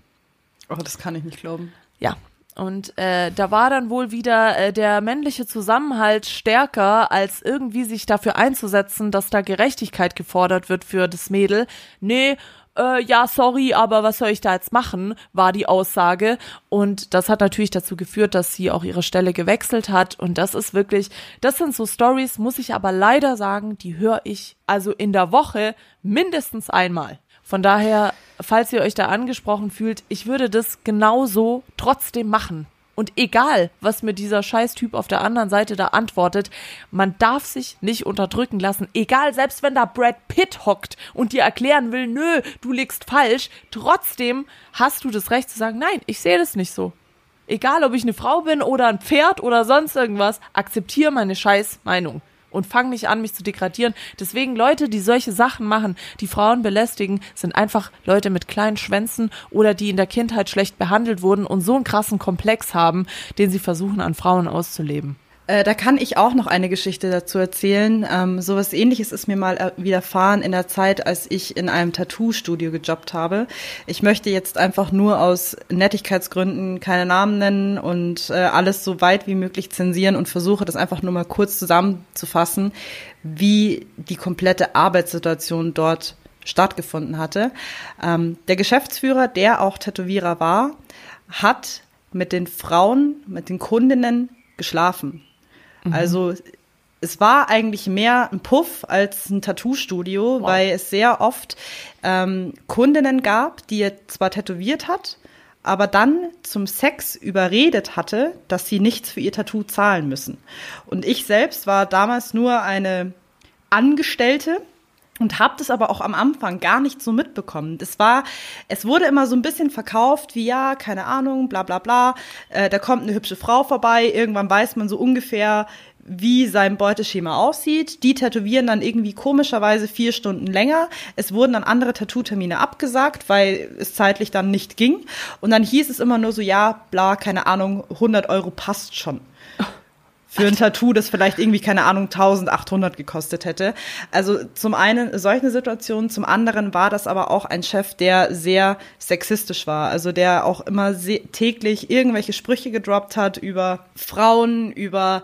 Oh, das kann ich nicht glauben. Ja. Und äh, da war dann wohl wieder äh, der männliche Zusammenhalt stärker, als irgendwie sich dafür einzusetzen, dass da Gerechtigkeit gefordert wird für das Mädel. Nee, äh, ja, sorry, aber was soll ich da jetzt machen, war die Aussage. Und das hat natürlich dazu geführt, dass sie auch ihre Stelle gewechselt hat. Und das ist wirklich, das sind so Stories, muss ich aber leider sagen, die höre ich also in der Woche mindestens einmal. Von daher, falls ihr euch da angesprochen fühlt, ich würde das genauso trotzdem machen. Und egal, was mir dieser Scheißtyp auf der anderen Seite da antwortet, man darf sich nicht unterdrücken lassen. Egal, selbst wenn da Brad Pitt hockt und dir erklären will, nö, du liegst falsch, trotzdem hast du das Recht zu sagen, nein, ich sehe das nicht so. Egal, ob ich eine Frau bin oder ein Pferd oder sonst irgendwas, akzeptiere meine scheiß Meinung und fang nicht an, mich zu degradieren. Deswegen Leute, die solche Sachen machen, die Frauen belästigen, sind einfach Leute mit kleinen Schwänzen oder die in der Kindheit schlecht behandelt wurden und so einen krassen Komplex haben, den sie versuchen an Frauen auszuleben. Äh, da kann ich auch noch eine Geschichte dazu erzählen. Ähm, sowas ähnliches ist mir mal äh, widerfahren in der Zeit, als ich in einem Tattoo-Studio gejobbt habe. Ich möchte jetzt einfach nur aus Nettigkeitsgründen keine Namen nennen und äh, alles so weit wie möglich zensieren und versuche das einfach nur mal kurz zusammenzufassen, wie die komplette Arbeitssituation dort stattgefunden hatte. Ähm, der Geschäftsführer, der auch Tätowierer war, hat mit den Frauen, mit den Kundinnen geschlafen. Mhm. Also es war eigentlich mehr ein Puff als ein Tattoo-Studio, wow. weil es sehr oft ähm, Kundinnen gab, die er zwar tätowiert hat, aber dann zum Sex überredet hatte, dass sie nichts für ihr Tattoo zahlen müssen. Und ich selbst war damals nur eine Angestellte und habe das aber auch am Anfang gar nicht so mitbekommen. Das war, es wurde immer so ein bisschen verkauft wie ja, keine Ahnung, bla bla bla. Äh, da kommt eine hübsche Frau vorbei. Irgendwann weiß man so ungefähr, wie sein Beuteschema aussieht. Die tätowieren dann irgendwie komischerweise vier Stunden länger. Es wurden dann andere Tattoo-Termine abgesagt, weil es zeitlich dann nicht ging. Und dann hieß es immer nur so, ja, bla, keine Ahnung, 100 Euro passt schon für ein Tattoo, das vielleicht irgendwie, keine Ahnung, 1800 gekostet hätte. Also zum einen solche Situationen, zum anderen war das aber auch ein Chef, der sehr sexistisch war. Also der auch immer täglich irgendwelche Sprüche gedroppt hat über Frauen, über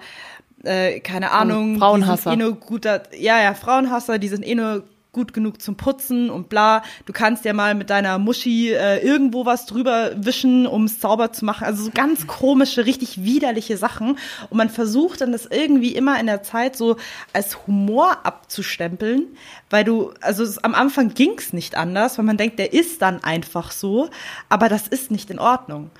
äh, keine Ahnung, Frauenhasser. Eh nur guter, ja, ja, Frauenhasser, die sind eh nur gut genug zum Putzen und bla. Du kannst ja mal mit deiner Muschi äh, irgendwo was drüber wischen, um es sauber zu machen. Also so ganz komische, richtig widerliche Sachen. Und man versucht dann das irgendwie immer in der Zeit so als Humor abzustempeln, weil du, also es, am Anfang ging's nicht anders, weil man denkt, der ist dann einfach so, aber das ist nicht in Ordnung.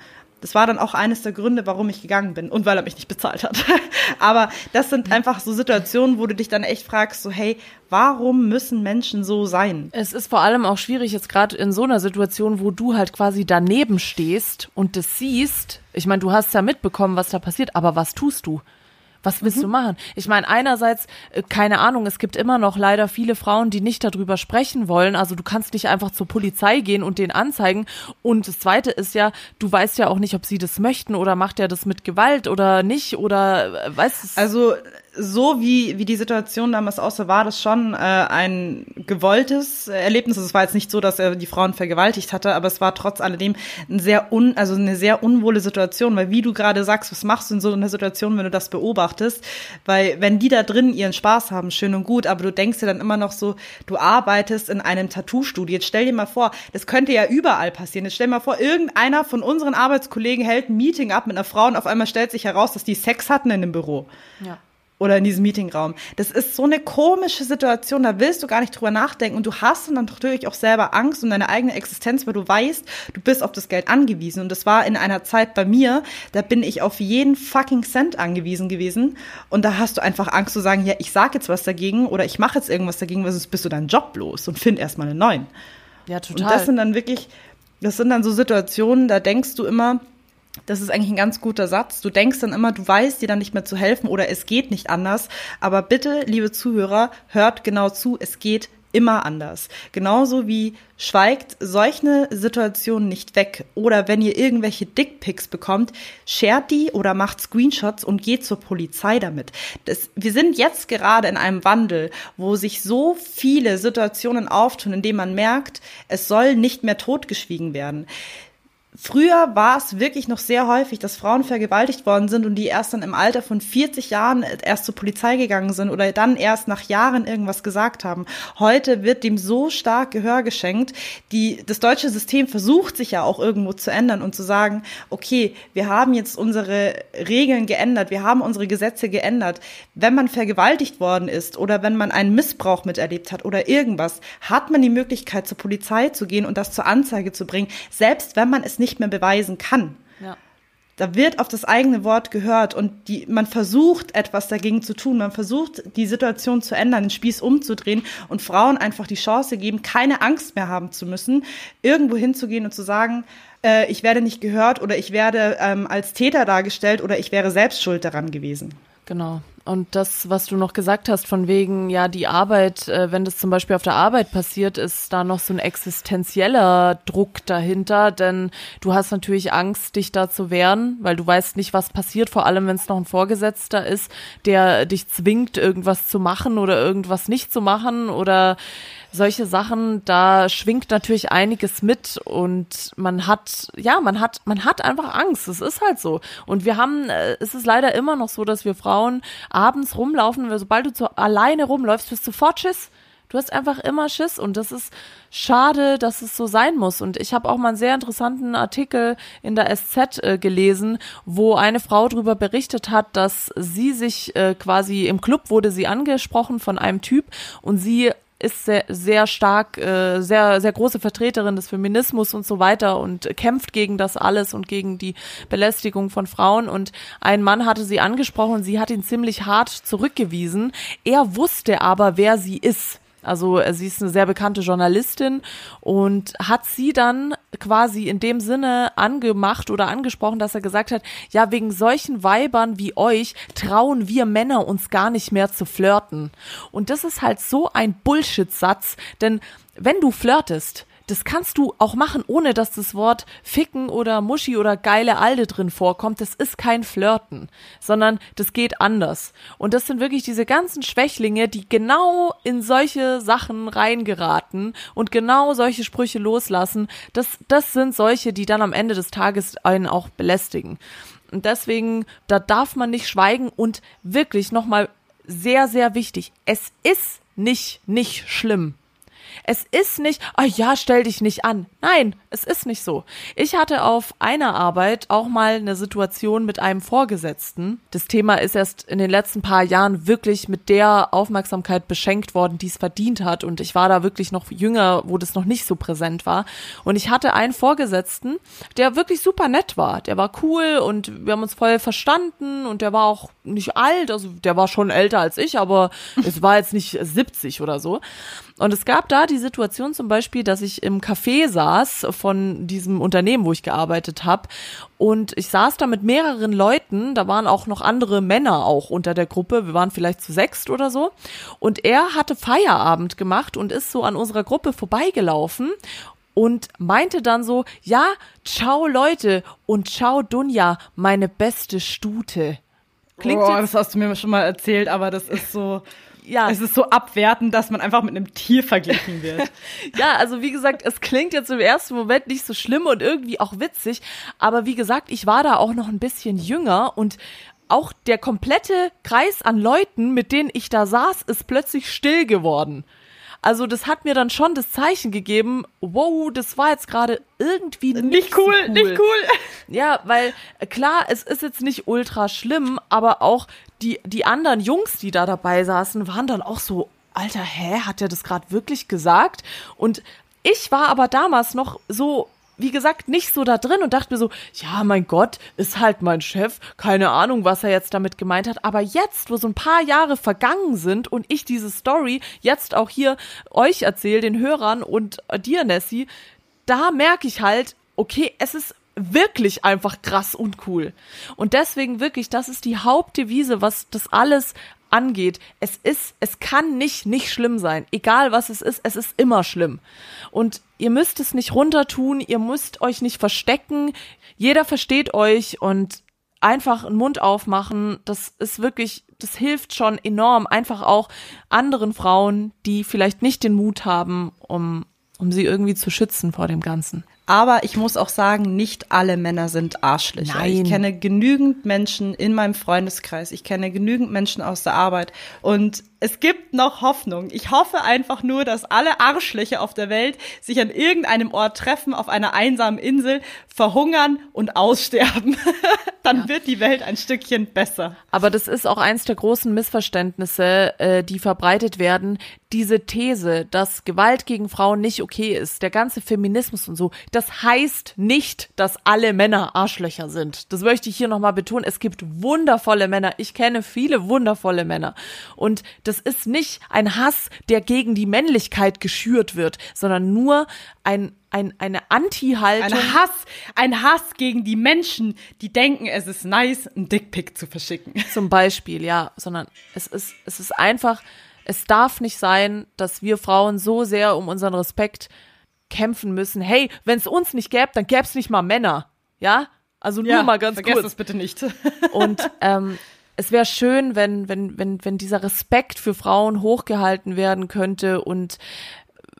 Das war dann auch eines der Gründe, warum ich gegangen bin und weil er mich nicht bezahlt hat. Aber das sind einfach so Situationen, wo du dich dann echt fragst, so hey, warum müssen Menschen so sein? Es ist vor allem auch schwierig jetzt gerade in so einer Situation, wo du halt quasi daneben stehst und das siehst. Ich meine, du hast ja mitbekommen, was da passiert, aber was tust du? Was willst mhm. du machen? Ich meine, einerseits, äh, keine Ahnung, es gibt immer noch leider viele Frauen, die nicht darüber sprechen wollen. Also du kannst nicht einfach zur Polizei gehen und den anzeigen. Und das Zweite ist ja, du weißt ja auch nicht, ob sie das möchten oder macht er das mit Gewalt oder nicht oder äh, weißt du. Also so wie, wie die Situation damals aussah, war das schon äh, ein gewolltes Erlebnis. Also es war jetzt nicht so, dass er die Frauen vergewaltigt hatte, aber es war trotz alledem ein sehr un, also eine sehr unwohle Situation, weil wie du gerade sagst, was machst du in so einer Situation, wenn du das beobachtest? Weil wenn die da drin ihren Spaß haben, schön und gut, aber du denkst dir dann immer noch so, du arbeitest in einem Tattoo-Studio. Jetzt stell dir mal vor, das könnte ja überall passieren. Jetzt stell dir mal vor, irgendeiner von unseren Arbeitskollegen hält ein Meeting ab mit einer Frau und auf einmal stellt sich heraus, dass die Sex hatten in dem Büro. Ja oder in diesem Meetingraum. Das ist so eine komische Situation, da willst du gar nicht drüber nachdenken und du hast dann natürlich auch selber Angst um deine eigene Existenz, weil du weißt, du bist auf das Geld angewiesen und das war in einer Zeit bei mir, da bin ich auf jeden fucking Cent angewiesen gewesen und da hast du einfach Angst zu sagen, ja, ich sag jetzt was dagegen oder ich mache jetzt irgendwas dagegen, weil sonst bist du deinen Job los und find erstmal einen neuen. Ja, total. Und das sind dann wirklich, das sind dann so Situationen, da denkst du immer, das ist eigentlich ein ganz guter Satz. Du denkst dann immer, du weißt dir dann nicht mehr zu helfen oder es geht nicht anders. Aber bitte, liebe Zuhörer, hört genau zu, es geht immer anders. Genauso wie schweigt solche Situationen nicht weg. Oder wenn ihr irgendwelche Dickpics bekommt, shared die oder macht Screenshots und geht zur Polizei damit. Das, wir sind jetzt gerade in einem Wandel, wo sich so viele Situationen auftun, in denen man merkt, es soll nicht mehr totgeschwiegen werden. Früher war es wirklich noch sehr häufig, dass Frauen vergewaltigt worden sind und die erst dann im Alter von 40 Jahren erst zur Polizei gegangen sind oder dann erst nach Jahren irgendwas gesagt haben. Heute wird dem so stark Gehör geschenkt. Die, das deutsche System versucht sich ja auch irgendwo zu ändern und zu sagen, okay, wir haben jetzt unsere Regeln geändert, wir haben unsere Gesetze geändert. Wenn man vergewaltigt worden ist oder wenn man einen Missbrauch miterlebt hat oder irgendwas, hat man die Möglichkeit zur Polizei zu gehen und das zur Anzeige zu bringen, selbst wenn man es nicht mehr beweisen kann. Ja. Da wird auf das eigene Wort gehört und die, man versucht etwas dagegen zu tun. Man versucht die Situation zu ändern, den Spieß umzudrehen und Frauen einfach die Chance geben, keine Angst mehr haben zu müssen, irgendwo hinzugehen und zu sagen, äh, ich werde nicht gehört oder ich werde ähm, als Täter dargestellt oder ich wäre selbst schuld daran gewesen. Genau. Und das, was du noch gesagt hast, von wegen, ja, die Arbeit, äh, wenn das zum Beispiel auf der Arbeit passiert, ist da noch so ein existenzieller Druck dahinter, denn du hast natürlich Angst, dich da zu wehren, weil du weißt nicht, was passiert, vor allem wenn es noch ein Vorgesetzter ist, der dich zwingt, irgendwas zu machen oder irgendwas nicht zu machen oder solche Sachen, da schwingt natürlich einiges mit und man hat, ja, man hat, man hat einfach Angst. Es ist halt so. Und wir haben, äh, es ist leider immer noch so, dass wir Frauen abends rumlaufen, sobald du zu, alleine rumläufst, bist du sofort Schiss. Du hast einfach immer Schiss und das ist schade, dass es so sein muss. Und ich habe auch mal einen sehr interessanten Artikel in der SZ äh, gelesen, wo eine Frau darüber berichtet hat, dass sie sich äh, quasi im Club wurde sie angesprochen von einem Typ und sie ist sehr, sehr stark, äh, sehr, sehr große Vertreterin des Feminismus und so weiter und kämpft gegen das alles und gegen die Belästigung von Frauen. Und ein Mann hatte sie angesprochen, sie hat ihn ziemlich hart zurückgewiesen. Er wusste aber, wer sie ist. Also äh, sie ist eine sehr bekannte Journalistin und hat sie dann quasi in dem Sinne angemacht oder angesprochen, dass er gesagt hat, ja, wegen solchen Weibern wie euch trauen wir Männer uns gar nicht mehr zu flirten. Und das ist halt so ein Bullshit-Satz, denn wenn du flirtest, das kannst du auch machen, ohne dass das Wort Ficken oder Muschi oder geile Alde drin vorkommt. Das ist kein Flirten, sondern das geht anders. Und das sind wirklich diese ganzen Schwächlinge, die genau in solche Sachen reingeraten und genau solche Sprüche loslassen. Das, das sind solche, die dann am Ende des Tages einen auch belästigen. Und deswegen, da darf man nicht schweigen und wirklich nochmal sehr, sehr wichtig. Es ist nicht, nicht schlimm es ist nicht, oh ja, stell dich nicht an. Nein, es ist nicht so. Ich hatte auf einer Arbeit auch mal eine Situation mit einem Vorgesetzten. Das Thema ist erst in den letzten paar Jahren wirklich mit der Aufmerksamkeit beschenkt worden, die es verdient hat. Und ich war da wirklich noch jünger, wo das noch nicht so präsent war. Und ich hatte einen Vorgesetzten, der wirklich super nett war. Der war cool und wir haben uns voll verstanden und der war auch nicht alt. Also der war schon älter als ich, aber es war jetzt nicht 70 oder so. Und es gab da die Situation zum Beispiel, dass ich im Café saß von diesem Unternehmen, wo ich gearbeitet habe. Und ich saß da mit mehreren Leuten, da waren auch noch andere Männer auch unter der Gruppe, wir waren vielleicht zu sechst oder so. Und er hatte Feierabend gemacht und ist so an unserer Gruppe vorbeigelaufen und meinte dann so, ja, ciao Leute und ciao Dunja, meine beste Stute. Klingt oh, jetzt, das hast du mir schon mal erzählt, aber das ist so, ja, es ist so abwertend, dass man einfach mit einem Tier verglichen wird. Ja, also wie gesagt, es klingt jetzt im ersten Moment nicht so schlimm und irgendwie auch witzig, aber wie gesagt, ich war da auch noch ein bisschen jünger und auch der komplette Kreis an Leuten, mit denen ich da saß, ist plötzlich still geworden. Also das hat mir dann schon das Zeichen gegeben, wow, das war jetzt gerade irgendwie nicht, nicht cool, so nicht cool. Ja, weil klar, es ist jetzt nicht ultra schlimm, aber auch die, die anderen Jungs, die da dabei saßen, waren dann auch so, Alter, hä, hat er das gerade wirklich gesagt? Und ich war aber damals noch so wie gesagt, nicht so da drin und dachte mir so, ja, mein Gott, ist halt mein Chef, keine Ahnung, was er jetzt damit gemeint hat. Aber jetzt, wo so ein paar Jahre vergangen sind und ich diese Story jetzt auch hier euch erzähle, den Hörern und dir, Nessie, da merke ich halt, okay, es ist wirklich einfach krass und cool. Und deswegen wirklich, das ist die Hauptdevise, was das alles angeht. Es ist, es kann nicht nicht schlimm sein. Egal was es ist, es ist immer schlimm. Und ihr müsst es nicht runtertun, ihr müsst euch nicht verstecken. Jeder versteht euch und einfach einen Mund aufmachen, das ist wirklich, das hilft schon enorm. Einfach auch anderen Frauen, die vielleicht nicht den Mut haben, um, um sie irgendwie zu schützen vor dem Ganzen. Aber ich muss auch sagen, nicht alle Männer sind Arschlöcher. Nein. Ich kenne genügend Menschen in meinem Freundeskreis. Ich kenne genügend Menschen aus der Arbeit. Und es gibt noch Hoffnung. Ich hoffe einfach nur, dass alle Arschlöcher auf der Welt sich an irgendeinem Ort treffen, auf einer einsamen Insel, verhungern und aussterben. Dann wird die Welt ein Stückchen besser. Aber das ist auch eins der großen Missverständnisse, äh, die verbreitet werden. Diese These, dass Gewalt gegen Frauen nicht okay ist, der ganze Feminismus und so, das heißt nicht, dass alle Männer Arschlöcher sind. Das möchte ich hier nochmal betonen. Es gibt wundervolle Männer. Ich kenne viele wundervolle Männer. Und das ist nicht ein Hass, der gegen die Männlichkeit geschürt wird, sondern nur ein ein, eine Anti-Haltung. Ein Hass, ein Hass gegen die Menschen, die denken, es ist nice, einen Dickpick zu verschicken. Zum Beispiel, ja, sondern es ist, es ist einfach, es darf nicht sein, dass wir Frauen so sehr um unseren Respekt kämpfen müssen. Hey, wenn es uns nicht gäbe, dann gäbe es nicht mal Männer. Ja? Also nur mal ganz vergesst kurz. das bitte nicht. Und ähm, es wäre schön, wenn, wenn, wenn, wenn dieser Respekt für Frauen hochgehalten werden könnte und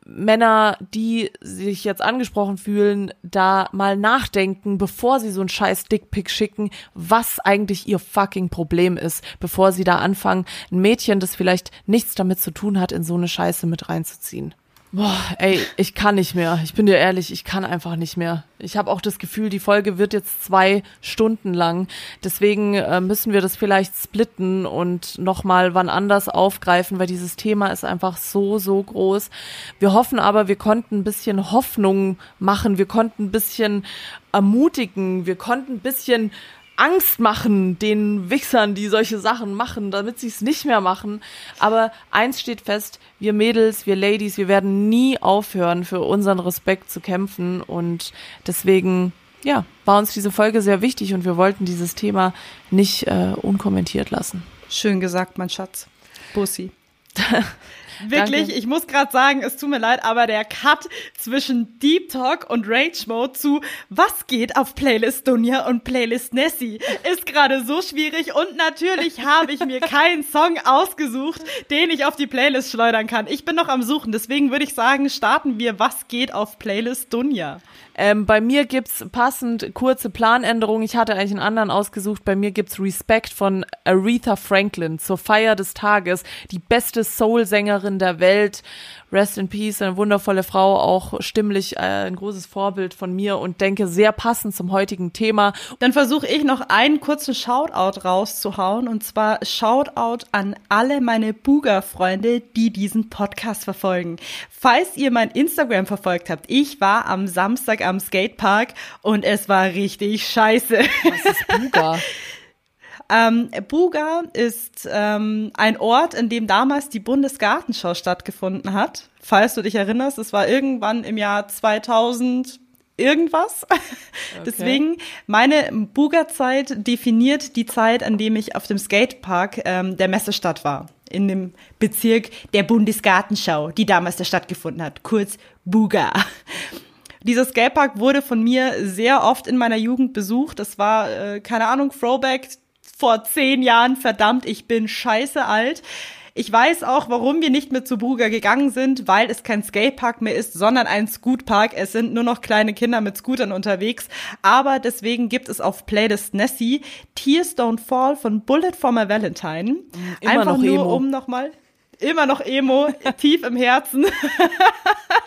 Männer, die sich jetzt angesprochen fühlen, da mal nachdenken, bevor sie so einen scheiß Dickpick schicken, was eigentlich ihr fucking Problem ist, bevor sie da anfangen, ein Mädchen, das vielleicht nichts damit zu tun hat, in so eine Scheiße mit reinzuziehen. Boah, ey, ich kann nicht mehr. Ich bin dir ehrlich, ich kann einfach nicht mehr. Ich habe auch das Gefühl, die Folge wird jetzt zwei Stunden lang. Deswegen äh, müssen wir das vielleicht splitten und nochmal wann anders aufgreifen, weil dieses Thema ist einfach so, so groß. Wir hoffen aber, wir konnten ein bisschen Hoffnung machen. Wir konnten ein bisschen ermutigen. Wir konnten ein bisschen Angst machen den Wichsern, die solche Sachen machen, damit sie es nicht mehr machen. Aber eins steht fest, wir Mädels, wir Ladies, wir werden nie aufhören, für unseren Respekt zu kämpfen. Und deswegen, ja, war uns diese Folge sehr wichtig und wir wollten dieses Thema nicht äh, unkommentiert lassen. Schön gesagt, mein Schatz. Bussi. Wirklich, Danke. ich muss gerade sagen, es tut mir leid, aber der Cut zwischen Deep Talk und Rage Mode zu Was geht auf Playlist Dunja und Playlist Nessie ist gerade so schwierig und natürlich habe ich mir keinen Song ausgesucht, den ich auf die Playlist schleudern kann. Ich bin noch am Suchen, deswegen würde ich sagen, starten wir Was geht auf Playlist Dunja. Ähm, bei mir gibt's passend kurze Planänderungen. Ich hatte eigentlich einen anderen ausgesucht. Bei mir gibt's Respect von Aretha Franklin zur Feier des Tages. Die beste Soul-Sängerin der Welt. Rest in Peace, eine wundervolle Frau, auch stimmlich äh, ein großes Vorbild von mir und denke sehr passend zum heutigen Thema. Dann versuche ich noch einen kurzen Shoutout rauszuhauen und zwar Shoutout an alle meine Buga-Freunde, die diesen Podcast verfolgen. Falls ihr mein Instagram verfolgt habt, ich war am Samstag am Skatepark und es war richtig scheiße. Was ist Buga? Ähm, Buga ist ähm, ein Ort, in dem damals die Bundesgartenschau stattgefunden hat. Falls du dich erinnerst, es war irgendwann im Jahr 2000 irgendwas. Deswegen, meine Buga-Zeit definiert die Zeit, an dem ich auf dem Skatepark ähm, der Messestadt war. In dem Bezirk der Bundesgartenschau, die damals da stattgefunden hat. Kurz Buga. Dieser Skatepark wurde von mir sehr oft in meiner Jugend besucht. Das war, äh, keine Ahnung, Throwback vor zehn Jahren, verdammt, ich bin scheiße alt. Ich weiß auch, warum wir nicht mehr zu Bruger gegangen sind, weil es kein Skatepark mehr ist, sondern ein Scootpark. Es sind nur noch kleine Kinder mit Scootern unterwegs. Aber deswegen gibt es auf Playlist Nessie Tears Don't Fall von Bullet for My Valentine. Immer Einfach noch nur Emo. um nochmal immer noch Emo, tief im Herzen.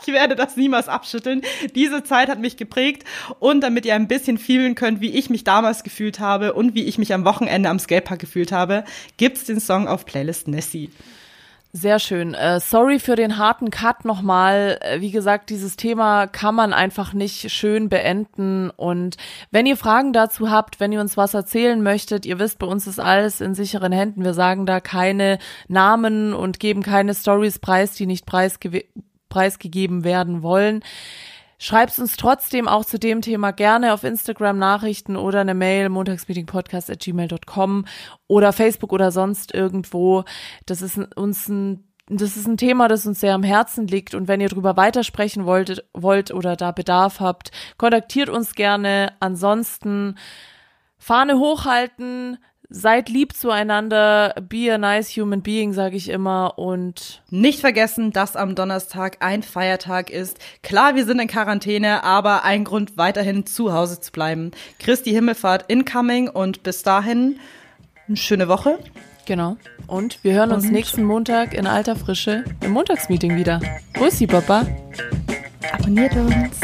ich werde das niemals abschütteln. Diese Zeit hat mich geprägt und damit ihr ein bisschen fühlen könnt, wie ich mich damals gefühlt habe und wie ich mich am Wochenende am Skatepark gefühlt habe, gibt's den Song auf Playlist Nessie. Sehr schön. Äh, sorry für den harten Cut nochmal. Äh, Wie gesagt, dieses Thema kann man einfach nicht schön beenden. Und wenn ihr Fragen dazu habt, wenn ihr uns was erzählen möchtet, ihr wisst, bei uns ist alles in sicheren Händen. Wir sagen da keine Namen und geben keine Stories preis, die nicht preisgewe- preisgegeben werden wollen. Schreibt uns trotzdem auch zu dem Thema gerne auf Instagram Nachrichten oder eine Mail montagsmeetingpodcast at gmail.com oder Facebook oder sonst irgendwo. Das ist uns ein das ist ein Thema, das uns sehr am Herzen liegt und wenn ihr drüber weitersprechen wolltet, wollt oder da Bedarf habt, kontaktiert uns gerne. Ansonsten Fahne hochhalten, seid lieb zueinander, be a nice human being, sage ich immer und Nicht vergessen, dass am Donnerstag ein Feiertag ist. Klar, wir sind in Quarantäne, aber ein Grund weiterhin zu Hause zu bleiben. Christi Himmelfahrt incoming und bis dahin eine schöne Woche. Genau. Und wir hören uns Und- nächsten Montag in alter Frische im Montagsmeeting wieder. Grüß Sie, Papa. Abonniert uns.